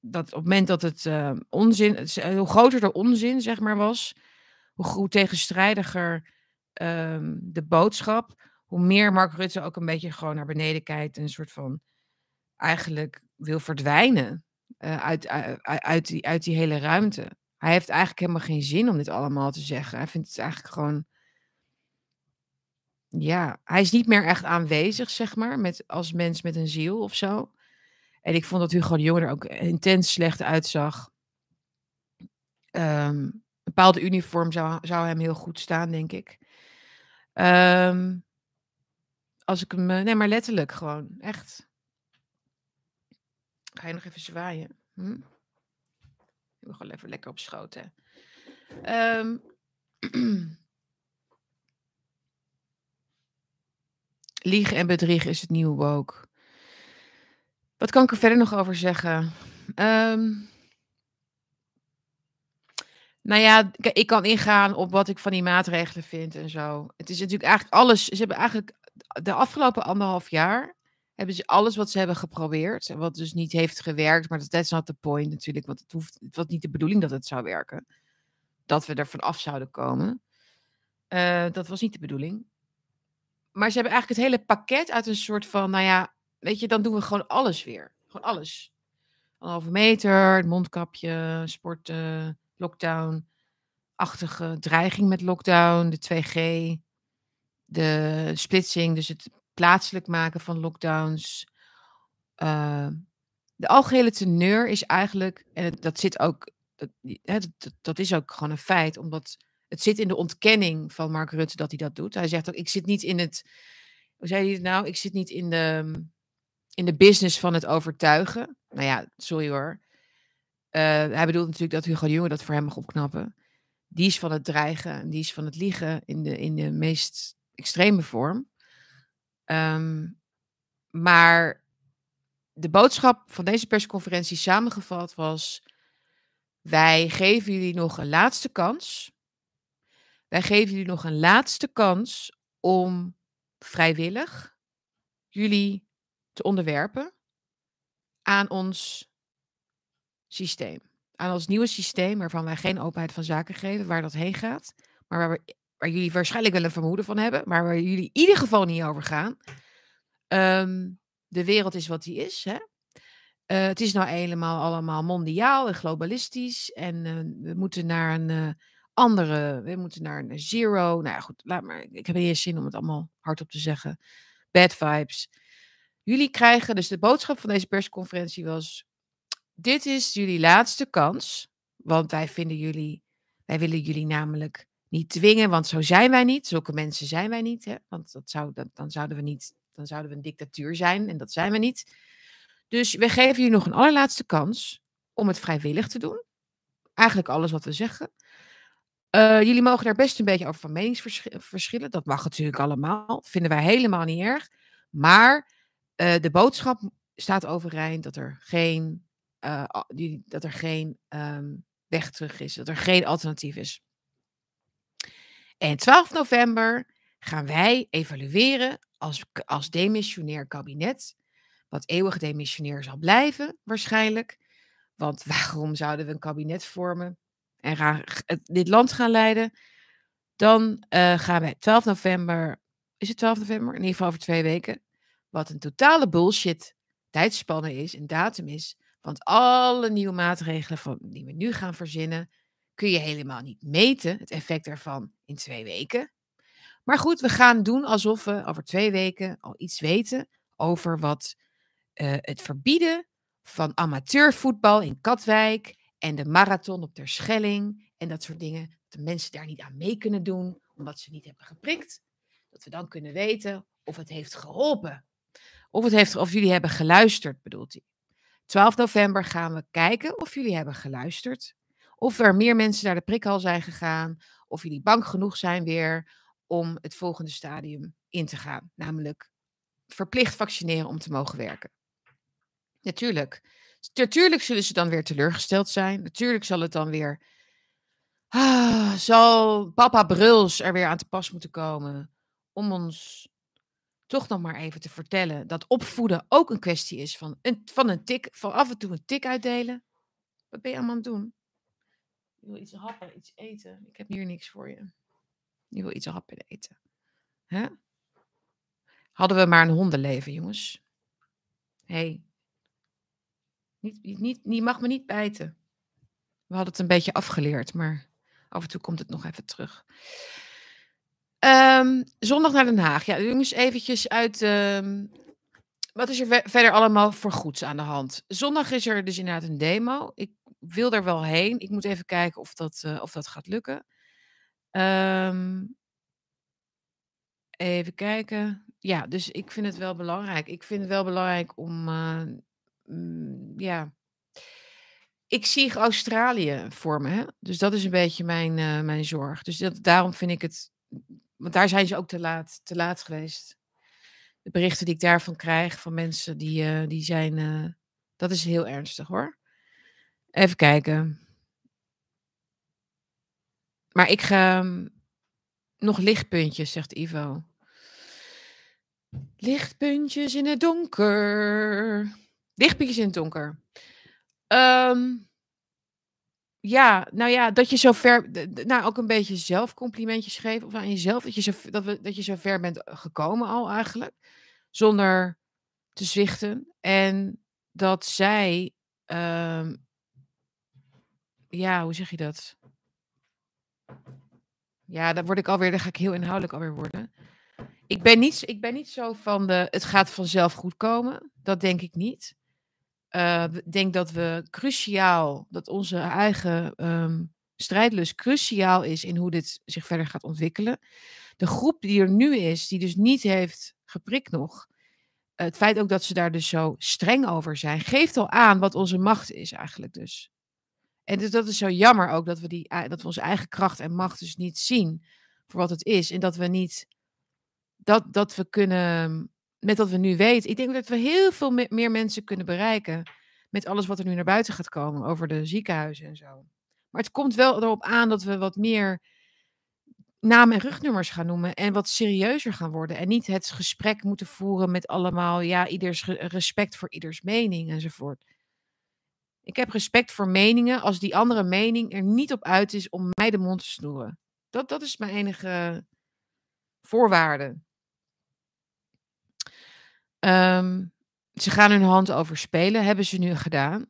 dat op het moment dat het uh, onzin. hoe groter de onzin, zeg maar, was. Hoe, hoe tegenstrijdiger um, de boodschap. Hoe meer Mark Rutte ook een beetje gewoon naar beneden kijkt. En een soort van. Eigenlijk wil verdwijnen. Uh, uit, uit, uit, die, uit die hele ruimte. Hij heeft eigenlijk helemaal geen zin om dit allemaal te zeggen. Hij vindt het eigenlijk gewoon. Ja, hij is niet meer echt aanwezig, zeg maar, met, als mens met een ziel of zo. En ik vond dat Hugo de Jonge er ook intens slecht uitzag. Um, een bepaalde uniform zou, zou hem heel goed staan, denk ik. Um, als ik hem. Nee, maar letterlijk gewoon. Echt. Ga je nog even zwaaien? Hm? Ik wil gewoon even lekker op schoot, hè. Um, *clears throat* liegen en bedriegen is het nieuwe woke. Wat kan ik er verder nog over zeggen? Um, nou ja, ik kan ingaan op wat ik van die maatregelen vind en zo. Het is natuurlijk eigenlijk alles. Ze hebben eigenlijk de afgelopen anderhalf jaar hebben ze alles wat ze hebben geprobeerd, wat dus niet heeft gewerkt, maar dat is not the point natuurlijk, want het, hoeft, het was niet de bedoeling dat het zou werken. Dat we er vanaf zouden komen. Uh, dat was niet de bedoeling. Maar ze hebben eigenlijk het hele pakket uit een soort van, nou ja, weet je, dan doen we gewoon alles weer. Gewoon alles. Anderhalve meter, mondkapje, sporten, lockdown, achtige dreiging met lockdown, de 2G, de splitsing, dus het plaatselijk maken van lockdowns. Uh, de algehele teneur is eigenlijk, en dat zit ook, dat, dat, is ook gewoon een feit, omdat het zit in de ontkenning van Mark Rutte dat hij dat doet. Hij zegt ook, ik zit niet in het, hoe zei hij het nou? Ik zit niet in de, in de business van het overtuigen. Nou ja, sorry hoor. Uh, hij bedoelt natuurlijk dat Hugo de Jonge dat voor hem mag opknappen. Die is van het dreigen en die is van het liegen in de, in de meest extreme vorm. Um, maar de boodschap van deze persconferentie samengevat was: wij geven jullie nog een laatste kans. Wij geven jullie nog een laatste kans om vrijwillig jullie te onderwerpen aan ons systeem. Aan ons nieuwe systeem, waarvan wij geen openheid van zaken geven, waar dat heen gaat. Maar waar, we, waar jullie waarschijnlijk wel een vermoeden van hebben, maar waar jullie in ieder geval niet over gaan. Um, de wereld is wat die is. Hè? Uh, het is nou helemaal allemaal mondiaal en globalistisch. En uh, we moeten naar een uh, andere, we moeten naar een zero. Nou ja, goed, laat maar. Ik heb niet zin om het allemaal hardop te zeggen. Bad vibes. Jullie krijgen, dus de boodschap van deze persconferentie was: Dit is jullie laatste kans. Want wij vinden jullie, wij willen jullie namelijk niet dwingen, want zo zijn wij niet. Zulke mensen zijn wij niet. Hè? Want dat zou, dan zouden we niet dan zouden we een dictatuur zijn en dat zijn we niet. Dus we geven jullie nog een allerlaatste kans om het vrijwillig te doen. Eigenlijk alles wat we zeggen. Uh, jullie mogen daar best een beetje over van meningsverschillen. Dat mag natuurlijk allemaal. Vinden wij helemaal niet erg. Maar uh, de boodschap staat overeind dat er geen, uh, dat er geen um, weg terug is. Dat er geen alternatief is. En 12 november gaan wij evalueren als, als demissionair kabinet, wat eeuwig demissionair zal blijven waarschijnlijk. Want *laughs* waarom zouden we een kabinet vormen en gaan, dit land gaan leiden? Dan uh, gaan wij 12 november, is het 12 november? In ieder geval over twee weken. Wat een totale bullshit tijdspanne is en datum is. Want alle nieuwe maatregelen van, die we nu gaan verzinnen, kun je helemaal niet meten, het effect ervan, in twee weken. Maar goed, we gaan doen alsof we over twee weken al iets weten over wat uh, het verbieden van amateurvoetbal in Katwijk en de marathon op Terschelling en dat soort dingen. Dat de mensen daar niet aan mee kunnen doen omdat ze niet hebben geprikt. Dat we dan kunnen weten of het heeft geholpen. Of, het heeft, of jullie hebben geluisterd, bedoelt hij. 12 november gaan we kijken of jullie hebben geluisterd. Of er meer mensen naar de prikhal zijn gegaan. Of jullie bang genoeg zijn weer om het volgende stadium in te gaan. Namelijk verplicht vaccineren om te mogen werken. Natuurlijk. Natuurlijk zullen ze dan weer teleurgesteld zijn. Natuurlijk zal het dan weer. Ah, zal papa Bruls er weer aan te pas moeten komen. Om ons toch nog maar even te vertellen dat opvoeden ook een kwestie is van een, van een tik, van af en toe een tik uitdelen. Wat ben je allemaal aan het doen? Ik wil iets happen, iets eten. Ik heb hier niks voor je. Je wil iets happen eten. Hè? Hadden we maar een hondenleven, jongens. Hé. Hey. Niet, niet, niet, mag me niet bijten. We hadden het een beetje afgeleerd, maar af en toe komt het nog even terug. Um, zondag naar Den Haag. Ja, jongens, eventjes uit. Um, wat is er verder allemaal voor goeds aan de hand? Zondag is er dus inderdaad een demo. Ik wil er wel heen. Ik moet even kijken of dat, uh, of dat gaat lukken. Um, even kijken. Ja, dus ik vind het wel belangrijk. Ik vind het wel belangrijk om, uh, ja. Ik zie Australië voor me, hè? dus dat is een beetje mijn, uh, mijn zorg. Dus dat, daarom vind ik het, want daar zijn ze ook te laat, te laat geweest. De berichten die ik daarvan krijg van mensen die, uh, die zijn, dat is heel ernstig hoor. Even kijken. Maar ik ga nog lichtpuntjes, zegt Ivo. Lichtpuntjes in het donker. Lichtpuntjes in het donker. Um, ja, nou ja, dat je zo ver, nou ook een beetje zelfcomplimentjes geven of aan jezelf, dat je, zo, dat, we, dat je zo ver bent gekomen al eigenlijk, zonder te zwichten. En dat zij, um, ja, hoe zeg je dat? Ja, dan word ik alweer, dan ga ik heel inhoudelijk alweer worden. Ik ben niet, ik ben niet zo van de, het gaat vanzelf goed komen. Dat denk ik niet. Uh, denk dat we cruciaal, dat onze eigen um, strijdlust cruciaal is in hoe dit zich verder gaat ontwikkelen. De groep die er nu is, die dus niet heeft geprikt nog. Het feit ook dat ze daar dus zo streng over zijn, geeft al aan wat onze macht is eigenlijk dus. En dus dat is zo jammer ook dat we, die, dat we onze eigen kracht en macht dus niet zien voor wat het is. En dat we niet, dat, dat we kunnen, met wat we nu weten, ik denk dat we heel veel meer mensen kunnen bereiken met alles wat er nu naar buiten gaat komen over de ziekenhuizen en zo. Maar het komt wel erop aan dat we wat meer namen en rugnummers gaan noemen en wat serieuzer gaan worden. En niet het gesprek moeten voeren met allemaal, ja, ieders respect voor ieders mening enzovoort. Ik heb respect voor meningen als die andere mening er niet op uit is om mij de mond te snoeren. Dat, dat is mijn enige voorwaarde. Ehm, ze gaan hun hand overspelen. Hebben ze nu gedaan?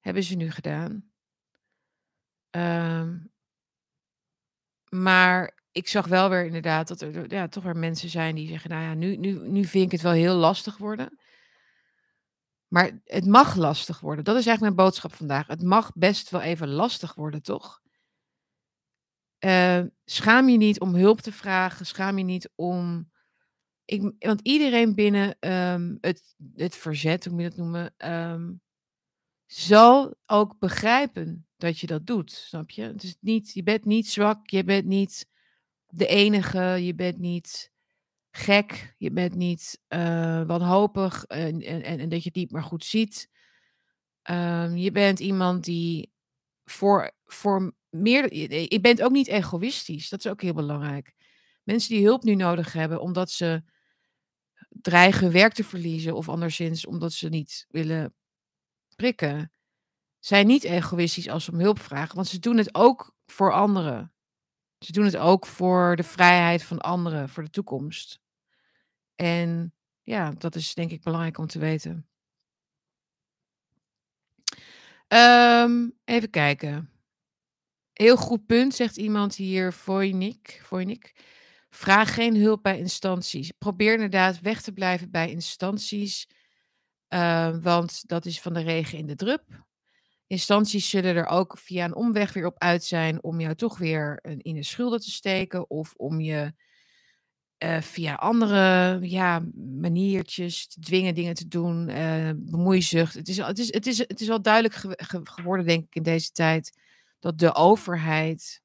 Hebben ze nu gedaan? Um, maar ik zag wel weer inderdaad dat er ja, toch weer mensen zijn die zeggen: Nou ja, nu, nu, nu vind ik het wel heel lastig worden. Maar het mag lastig worden. Dat is eigenlijk mijn boodschap vandaag. Het mag best wel even lastig worden, toch? Uh, schaam je niet om hulp te vragen. Schaam je niet om. Ik, want iedereen binnen um, het, het verzet, hoe moet je dat noemen, um, zal ook begrijpen dat je dat doet. Snap je? Het is niet, je bent niet zwak, je bent niet de enige, je bent niet gek, je bent niet uh, wanhopig en, en, en, dat je het niet meer goed ziet. Um, je bent iemand die voor, voor meer. Je bent ook niet egoïstisch, dat is ook heel belangrijk. Mensen die hulp nu nodig hebben omdat ze dreigen werk te verliezen of anderszins omdat ze niet willen prikken, zijn niet egoïstisch als ze om hulp vragen, want ze doen het ook voor anderen. Ze doen het ook voor de vrijheid van anderen, voor de toekomst. En ja, dat is denk ik belangrijk om te weten. Um, even kijken. Heel goed punt, zegt iemand hier, Voinik. Voinik. Vraag geen hulp bij instanties. Probeer inderdaad weg te blijven bij instanties, uh, want dat is van de regen in de drup. Instanties zullen er ook via een omweg weer op uit zijn om jou toch weer in de schulden te steken of om je uh, via andere ja, maniertjes te dwingen dingen te doen, uh, bemoeizucht. Het is, het, is, het, is, het is wel duidelijk ge ge geworden, denk ik, in deze tijd, dat de overheid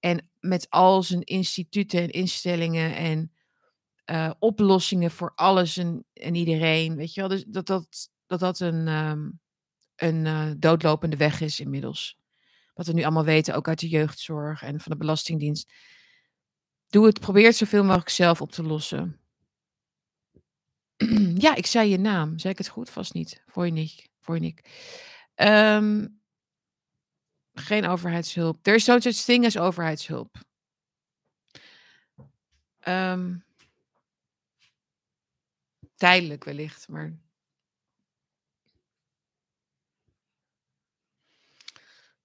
en met al zijn instituten en instellingen en uh, oplossingen voor alles en, en iedereen, weet je wel, dus dat dat, dat, dat een, um, een uh, doodlopende weg is inmiddels. Wat we nu allemaal weten, ook uit de jeugdzorg en van de Belastingdienst. Doe het, probeer het zoveel mogelijk zelf op te lossen. *clears throat* ja, ik zei je naam. Zei ik het goed? Vast niet. Voor je niet. Voor je niet. Um, geen overheidshulp. Er is zo'n soort ding als overheidshulp. Um, tijdelijk wellicht, maar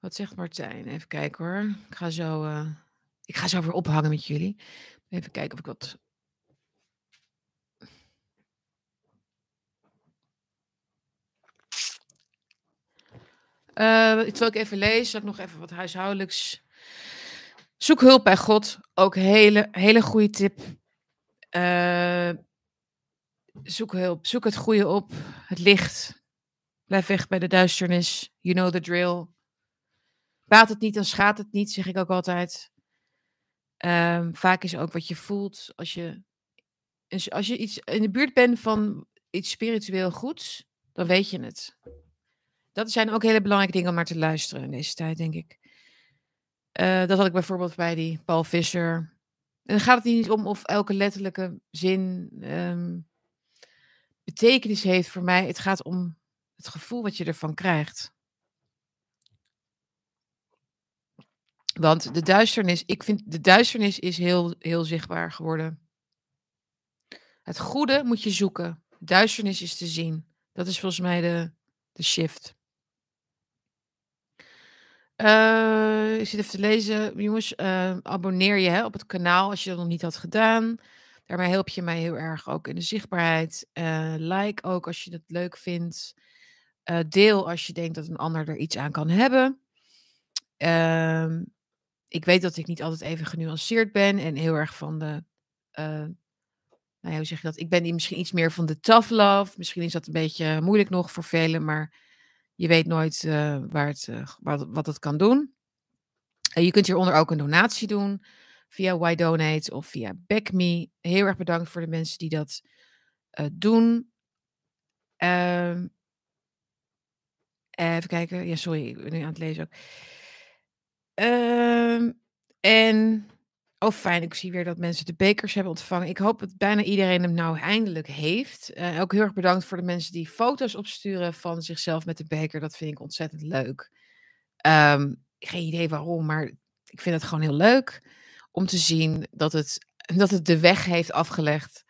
Wat zegt Martijn? Even kijken hoor. Ik ga zo, uh, ik ga zo weer ophangen met jullie. Even kijken of ik wat. Terwijl ik even lees, zal nog even wat huishoudelijks. Zoek hulp bij God. Ook hele, hele goede tip. Uh, zoek hulp. Zoek het goede op. Het licht. Blijf weg bij de duisternis. You know the drill. Baat het niet, dan schaadt het niet, zeg ik ook altijd. Um, vaak is ook wat je voelt als je, als je iets in de buurt bent van iets spiritueel goeds, dan weet je het. Dat zijn ook hele belangrijke dingen om naar te luisteren in deze tijd, denk ik. Uh, dat had ik bijvoorbeeld bij die Paul Visser. En dan gaat het niet om of elke letterlijke zin um, betekenis heeft voor mij. Het gaat om het gevoel wat je ervan krijgt. Want de duisternis, ik vind de duisternis is heel, heel zichtbaar geworden. Het goede moet je zoeken. Duisternis is te zien. Dat is volgens mij de, de shift. Uh, ik zit even te lezen. Jongens, uh, abonneer je hè, op het kanaal als je dat nog niet had gedaan. Daarmee help je mij heel erg ook in de zichtbaarheid. Uh, like ook als je het leuk vindt. deel als je denkt dat een ander er iets aan kan hebben. Ehm, ik weet dat ik niet altijd even genuanceerd ben en heel erg van de, nou ja, hoe zeg je dat? Ik ben misschien iets meer van de tough love. Misschien is dat een beetje moeilijk nog voor velen, maar je weet nooit uh, waar het, uh, wat, wat het kan doen. Je kunt hieronder ook een donatie doen via Why of via BackMe. Heel erg bedankt voor de mensen die dat doen. Ehm, even kijken. Ja, sorry, ik ben nu aan het lezen ook. Ehm, en Oh, fijn. Ik zie weer dat mensen de bekers hebben ontvangen. Ik hoop dat bijna iedereen hem nou eindelijk heeft. Uh, ook heel erg bedankt voor de mensen die foto's opsturen van zichzelf met de beker. Dat vind ik ontzettend leuk. Um, geen idee waarom, maar ik vind het gewoon heel leuk om te zien dat het, dat het de weg heeft afgelegd.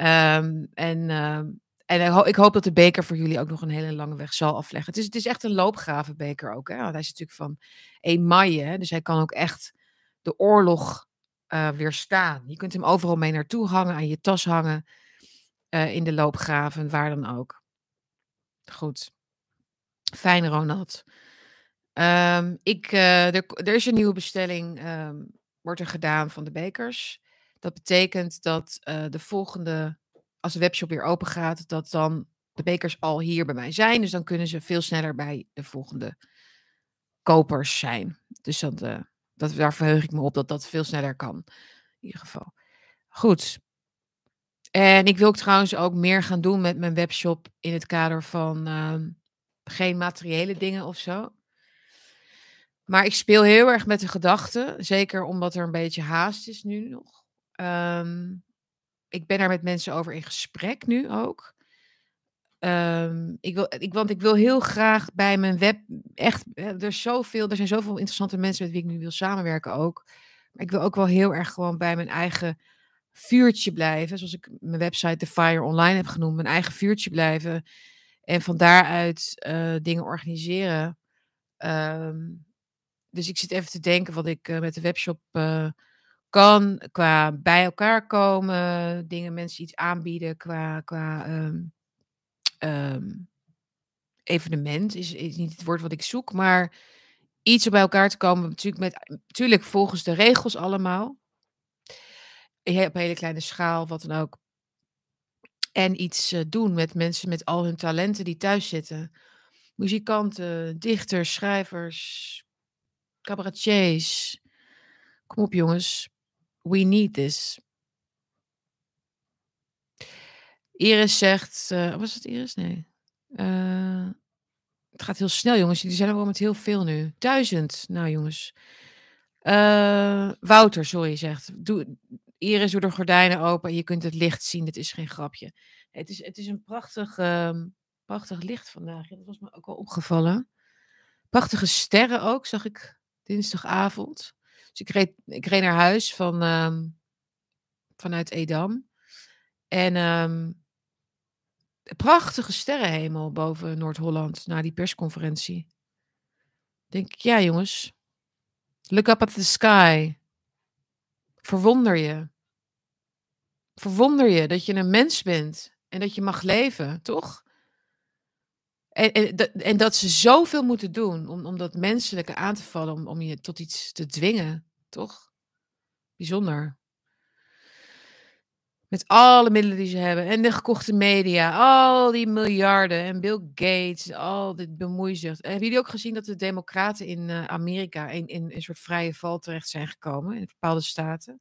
Um, en uh, en ik hoop dat de beker voor jullie ook nog een hele lange weg zal afleggen. Het is, het is echt een loopgravenbeker ook. Hè? Want hij is natuurlijk van emaille, dus hij kan ook echt de oorlog uh, weerstaan. Je kunt hem overal mee naartoe hangen, aan je tas hangen, uh, in de loopgraven, waar dan ook. Goed. Fijn, Ronald. Um, ik, er, er, is een nieuwe bestelling, um, wordt er gedaan van de bekers. Dat betekent dat de volgende, als de webshop weer open gaat, dat dan de bekers al hier bij mij zijn. Dus dan kunnen ze veel sneller bij de volgende kopers zijn. Dus dat, dat, daar verheug ik me op dat dat veel sneller kan. In ieder geval. Goed. En ik wil trouwens ook meer gaan doen met mijn webshop in het kader van uh, geen materiële dingen of zo. Maar ik speel heel erg met de gedachte, zeker omdat er een beetje haast is nu nog. Um, ik ben daar met mensen over in gesprek nu ook. Um, ik wil, ik, want ik wil heel graag bij mijn web echt. Er, zoveel, er zijn zoveel interessante mensen met wie ik nu wil samenwerken ook. Maar ik wil ook wel heel erg gewoon bij mijn eigen vuurtje blijven. Zoals ik mijn website The Fire Online heb genoemd. Mijn eigen vuurtje blijven. En van daaruit uh, dingen organiseren. Um, dus ik zit even te denken wat ik uh, met de webshop uh, kan. Qua bij elkaar komen. Dingen mensen iets aanbieden. Qua. qua um, um, evenement is, is niet het woord wat ik zoek, maar iets om bij elkaar te komen. Natuurlijk, met, natuurlijk volgens de regels allemaal. Op hele kleine schaal, wat dan ook. En iets uh, doen met mensen met al hun talenten die thuis zitten. Muzikanten, dichters, schrijvers, cabaretiers. Kom op jongens. We need this. Iris zegt, uh, was het Iris? Nee. Uh, het gaat heel snel, jongens. Jullie zijn er wel met heel veel nu. Duizend. Nou, jongens. Uh, Wouter, sorry, zegt. Doe, Iris, doe de gordijnen open. Je kunt het licht zien. Dit is geen grapje. Het is, het is een prachtig, uh, prachtig licht vandaag. Dat was me ook al opgevallen. Prachtige sterren ook, zag ik dinsdagavond. Dus ik reed, ik reed naar huis van, uh, vanuit Edam. En um, prachtige sterrenhemel boven Noord-Holland na die persconferentie. Denk ik, ja jongens, look up at the sky. Verwonder je. Verwonder je dat je een mens bent en dat je mag leven, toch? En, en, en dat ze zoveel moeten doen om, om dat menselijke aan te vallen, om, om je tot iets te dwingen, toch? Bijzonder. Met alle middelen die ze hebben. En de gekochte media. Al die miljarden. En Bill Gates. Al dit bemoeizucht. hebben jullie ook gezien dat de democraten in uh, Amerika in, in een soort vrije val terecht zijn gekomen? In bepaalde staten.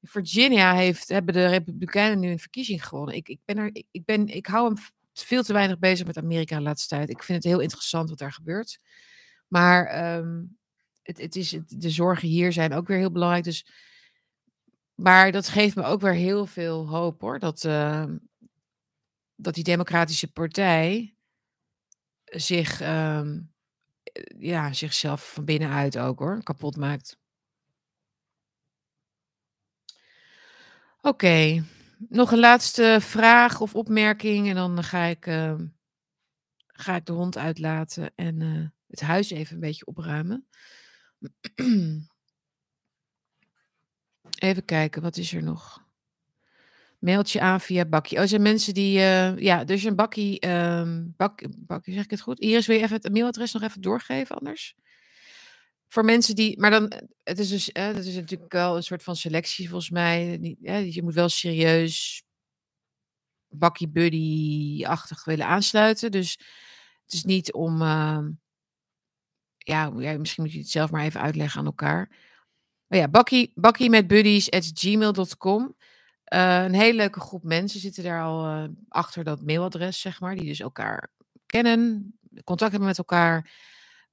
In Virginia heeft, hebben de republikeinen nu een verkiezing gewonnen. Ik, ik, ben er, ik, ben, ik hou hem veel te weinig bezig met Amerika de laatste tijd. Ik vind het heel interessant wat daar gebeurt. Maar um, het, het is, de zorgen hier zijn ook weer heel belangrijk. Dus maar dat geeft me ook weer heel veel hoop hoor. Dat, uh, dat die Democratische Partij zich, uh, ja, zichzelf van binnenuit ook hoor, kapot maakt. Oké, nog een laatste vraag of opmerking en dan ga ik, uh, ga ik de hond uitlaten en uh, het huis even een beetje opruimen. *clears throat* Even kijken, wat is er nog? Mailtje aan via Bakkie. Oh, er zijn mensen die. Uh, ja, dus een Bakkie. Um, bak, zeg ik het goed? Iris, wil je even het mailadres nog even doorgeven anders? Voor mensen die. Maar dan. Het is dus. Dat is natuurlijk wel een soort van selectie volgens mij. Niet, je moet wel serieus bakkie buddy-achtig willen aansluiten. Dus het is niet om, ehm, ja, misschien moet je het zelf maar even uitleggen aan elkaar. Maar ja, bakkie, bakkie met buddies at gmail.com. Uh, een hele leuke groep mensen zitten daar al uh, achter dat mailadres, zeg maar, die dus elkaar kennen, contact hebben met elkaar,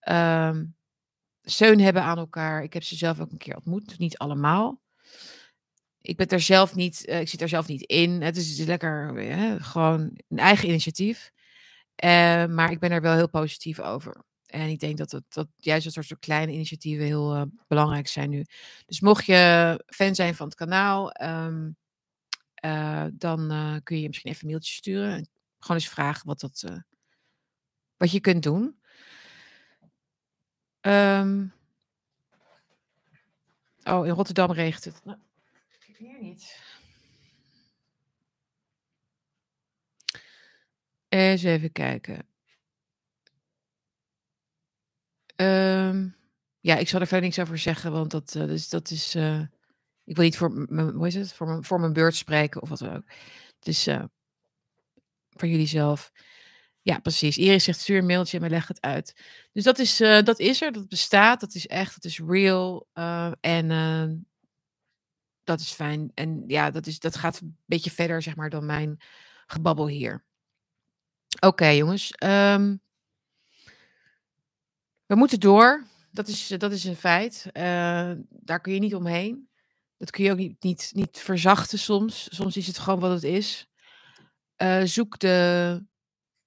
uh, steun hebben aan elkaar. Ik heb ze zelf ook een keer ontmoet, niet allemaal. Ik ben er zelf niet, uh, ik zit er zelf niet in. Het is lekker, gewoon een eigen initiatief. maar ik ben er wel heel positief over. En ik denk dat, dat juist dat soort kleine initiatieven heel uh, belangrijk zijn nu. Dus mocht je fan zijn van het kanaal, um, uh, dan uh, kun je misschien even een mailtje sturen. En gewoon eens vragen wat, dat, wat je kunt doen. Um, oh, in Rotterdam regent het. Nou, hier niet. Even kijken. Um, ja, ik zal er verder niks over zeggen, want dat, uh, dus, dat is. Uh, ik wil niet voor mijn, hoe is het? Voor mijn, voor mijn beurt spreken of wat dan ook. Dus uh, voor jullie zelf. Ja, precies. Iris zegt stuur een mailtje en leg het uit. Dus dat is, dat is er, dat bestaat, dat is echt, dat is real. en dat is fijn. En ja, dat, is, dat gaat een beetje verder, zeg maar, dan mijn gebabbel hier. Oké, jongens. Um, we moeten door. Dat is, dat is een feit. Uh, daar kun je niet omheen. Dat kun je ook niet, niet, niet verzachten soms. Soms is het gewoon wat het is. Uh, zoek de,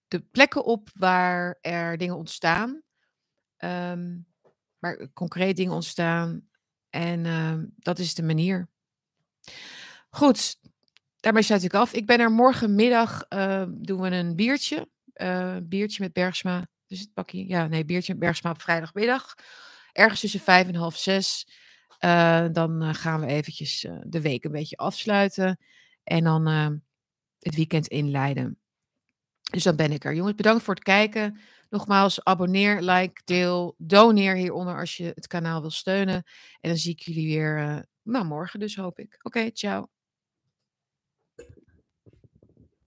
de plekken op waar er dingen ontstaan. Um, waar concreet dingen ontstaan. En uh, dat is de manier. Goed, daarmee sluit ik af. Ik ben er morgenmiddag, doen we een biertje. biertje met Bergsma. Dus het pakje, ja, nee, biertje Bergsma op vrijdagmiddag. Ergens tussen vijf en half zes. Uh, dan uh, gaan we eventjes uh, de week een beetje afsluiten. En dan het weekend inleiden. Dus dan ben ik er. Jongens, bedankt voor het kijken. Nogmaals, abonneer, like, deel, doneer hieronder als je het kanaal wil steunen. En dan zie ik jullie weer, nou morgen dus hoop ik. Oké, ciao.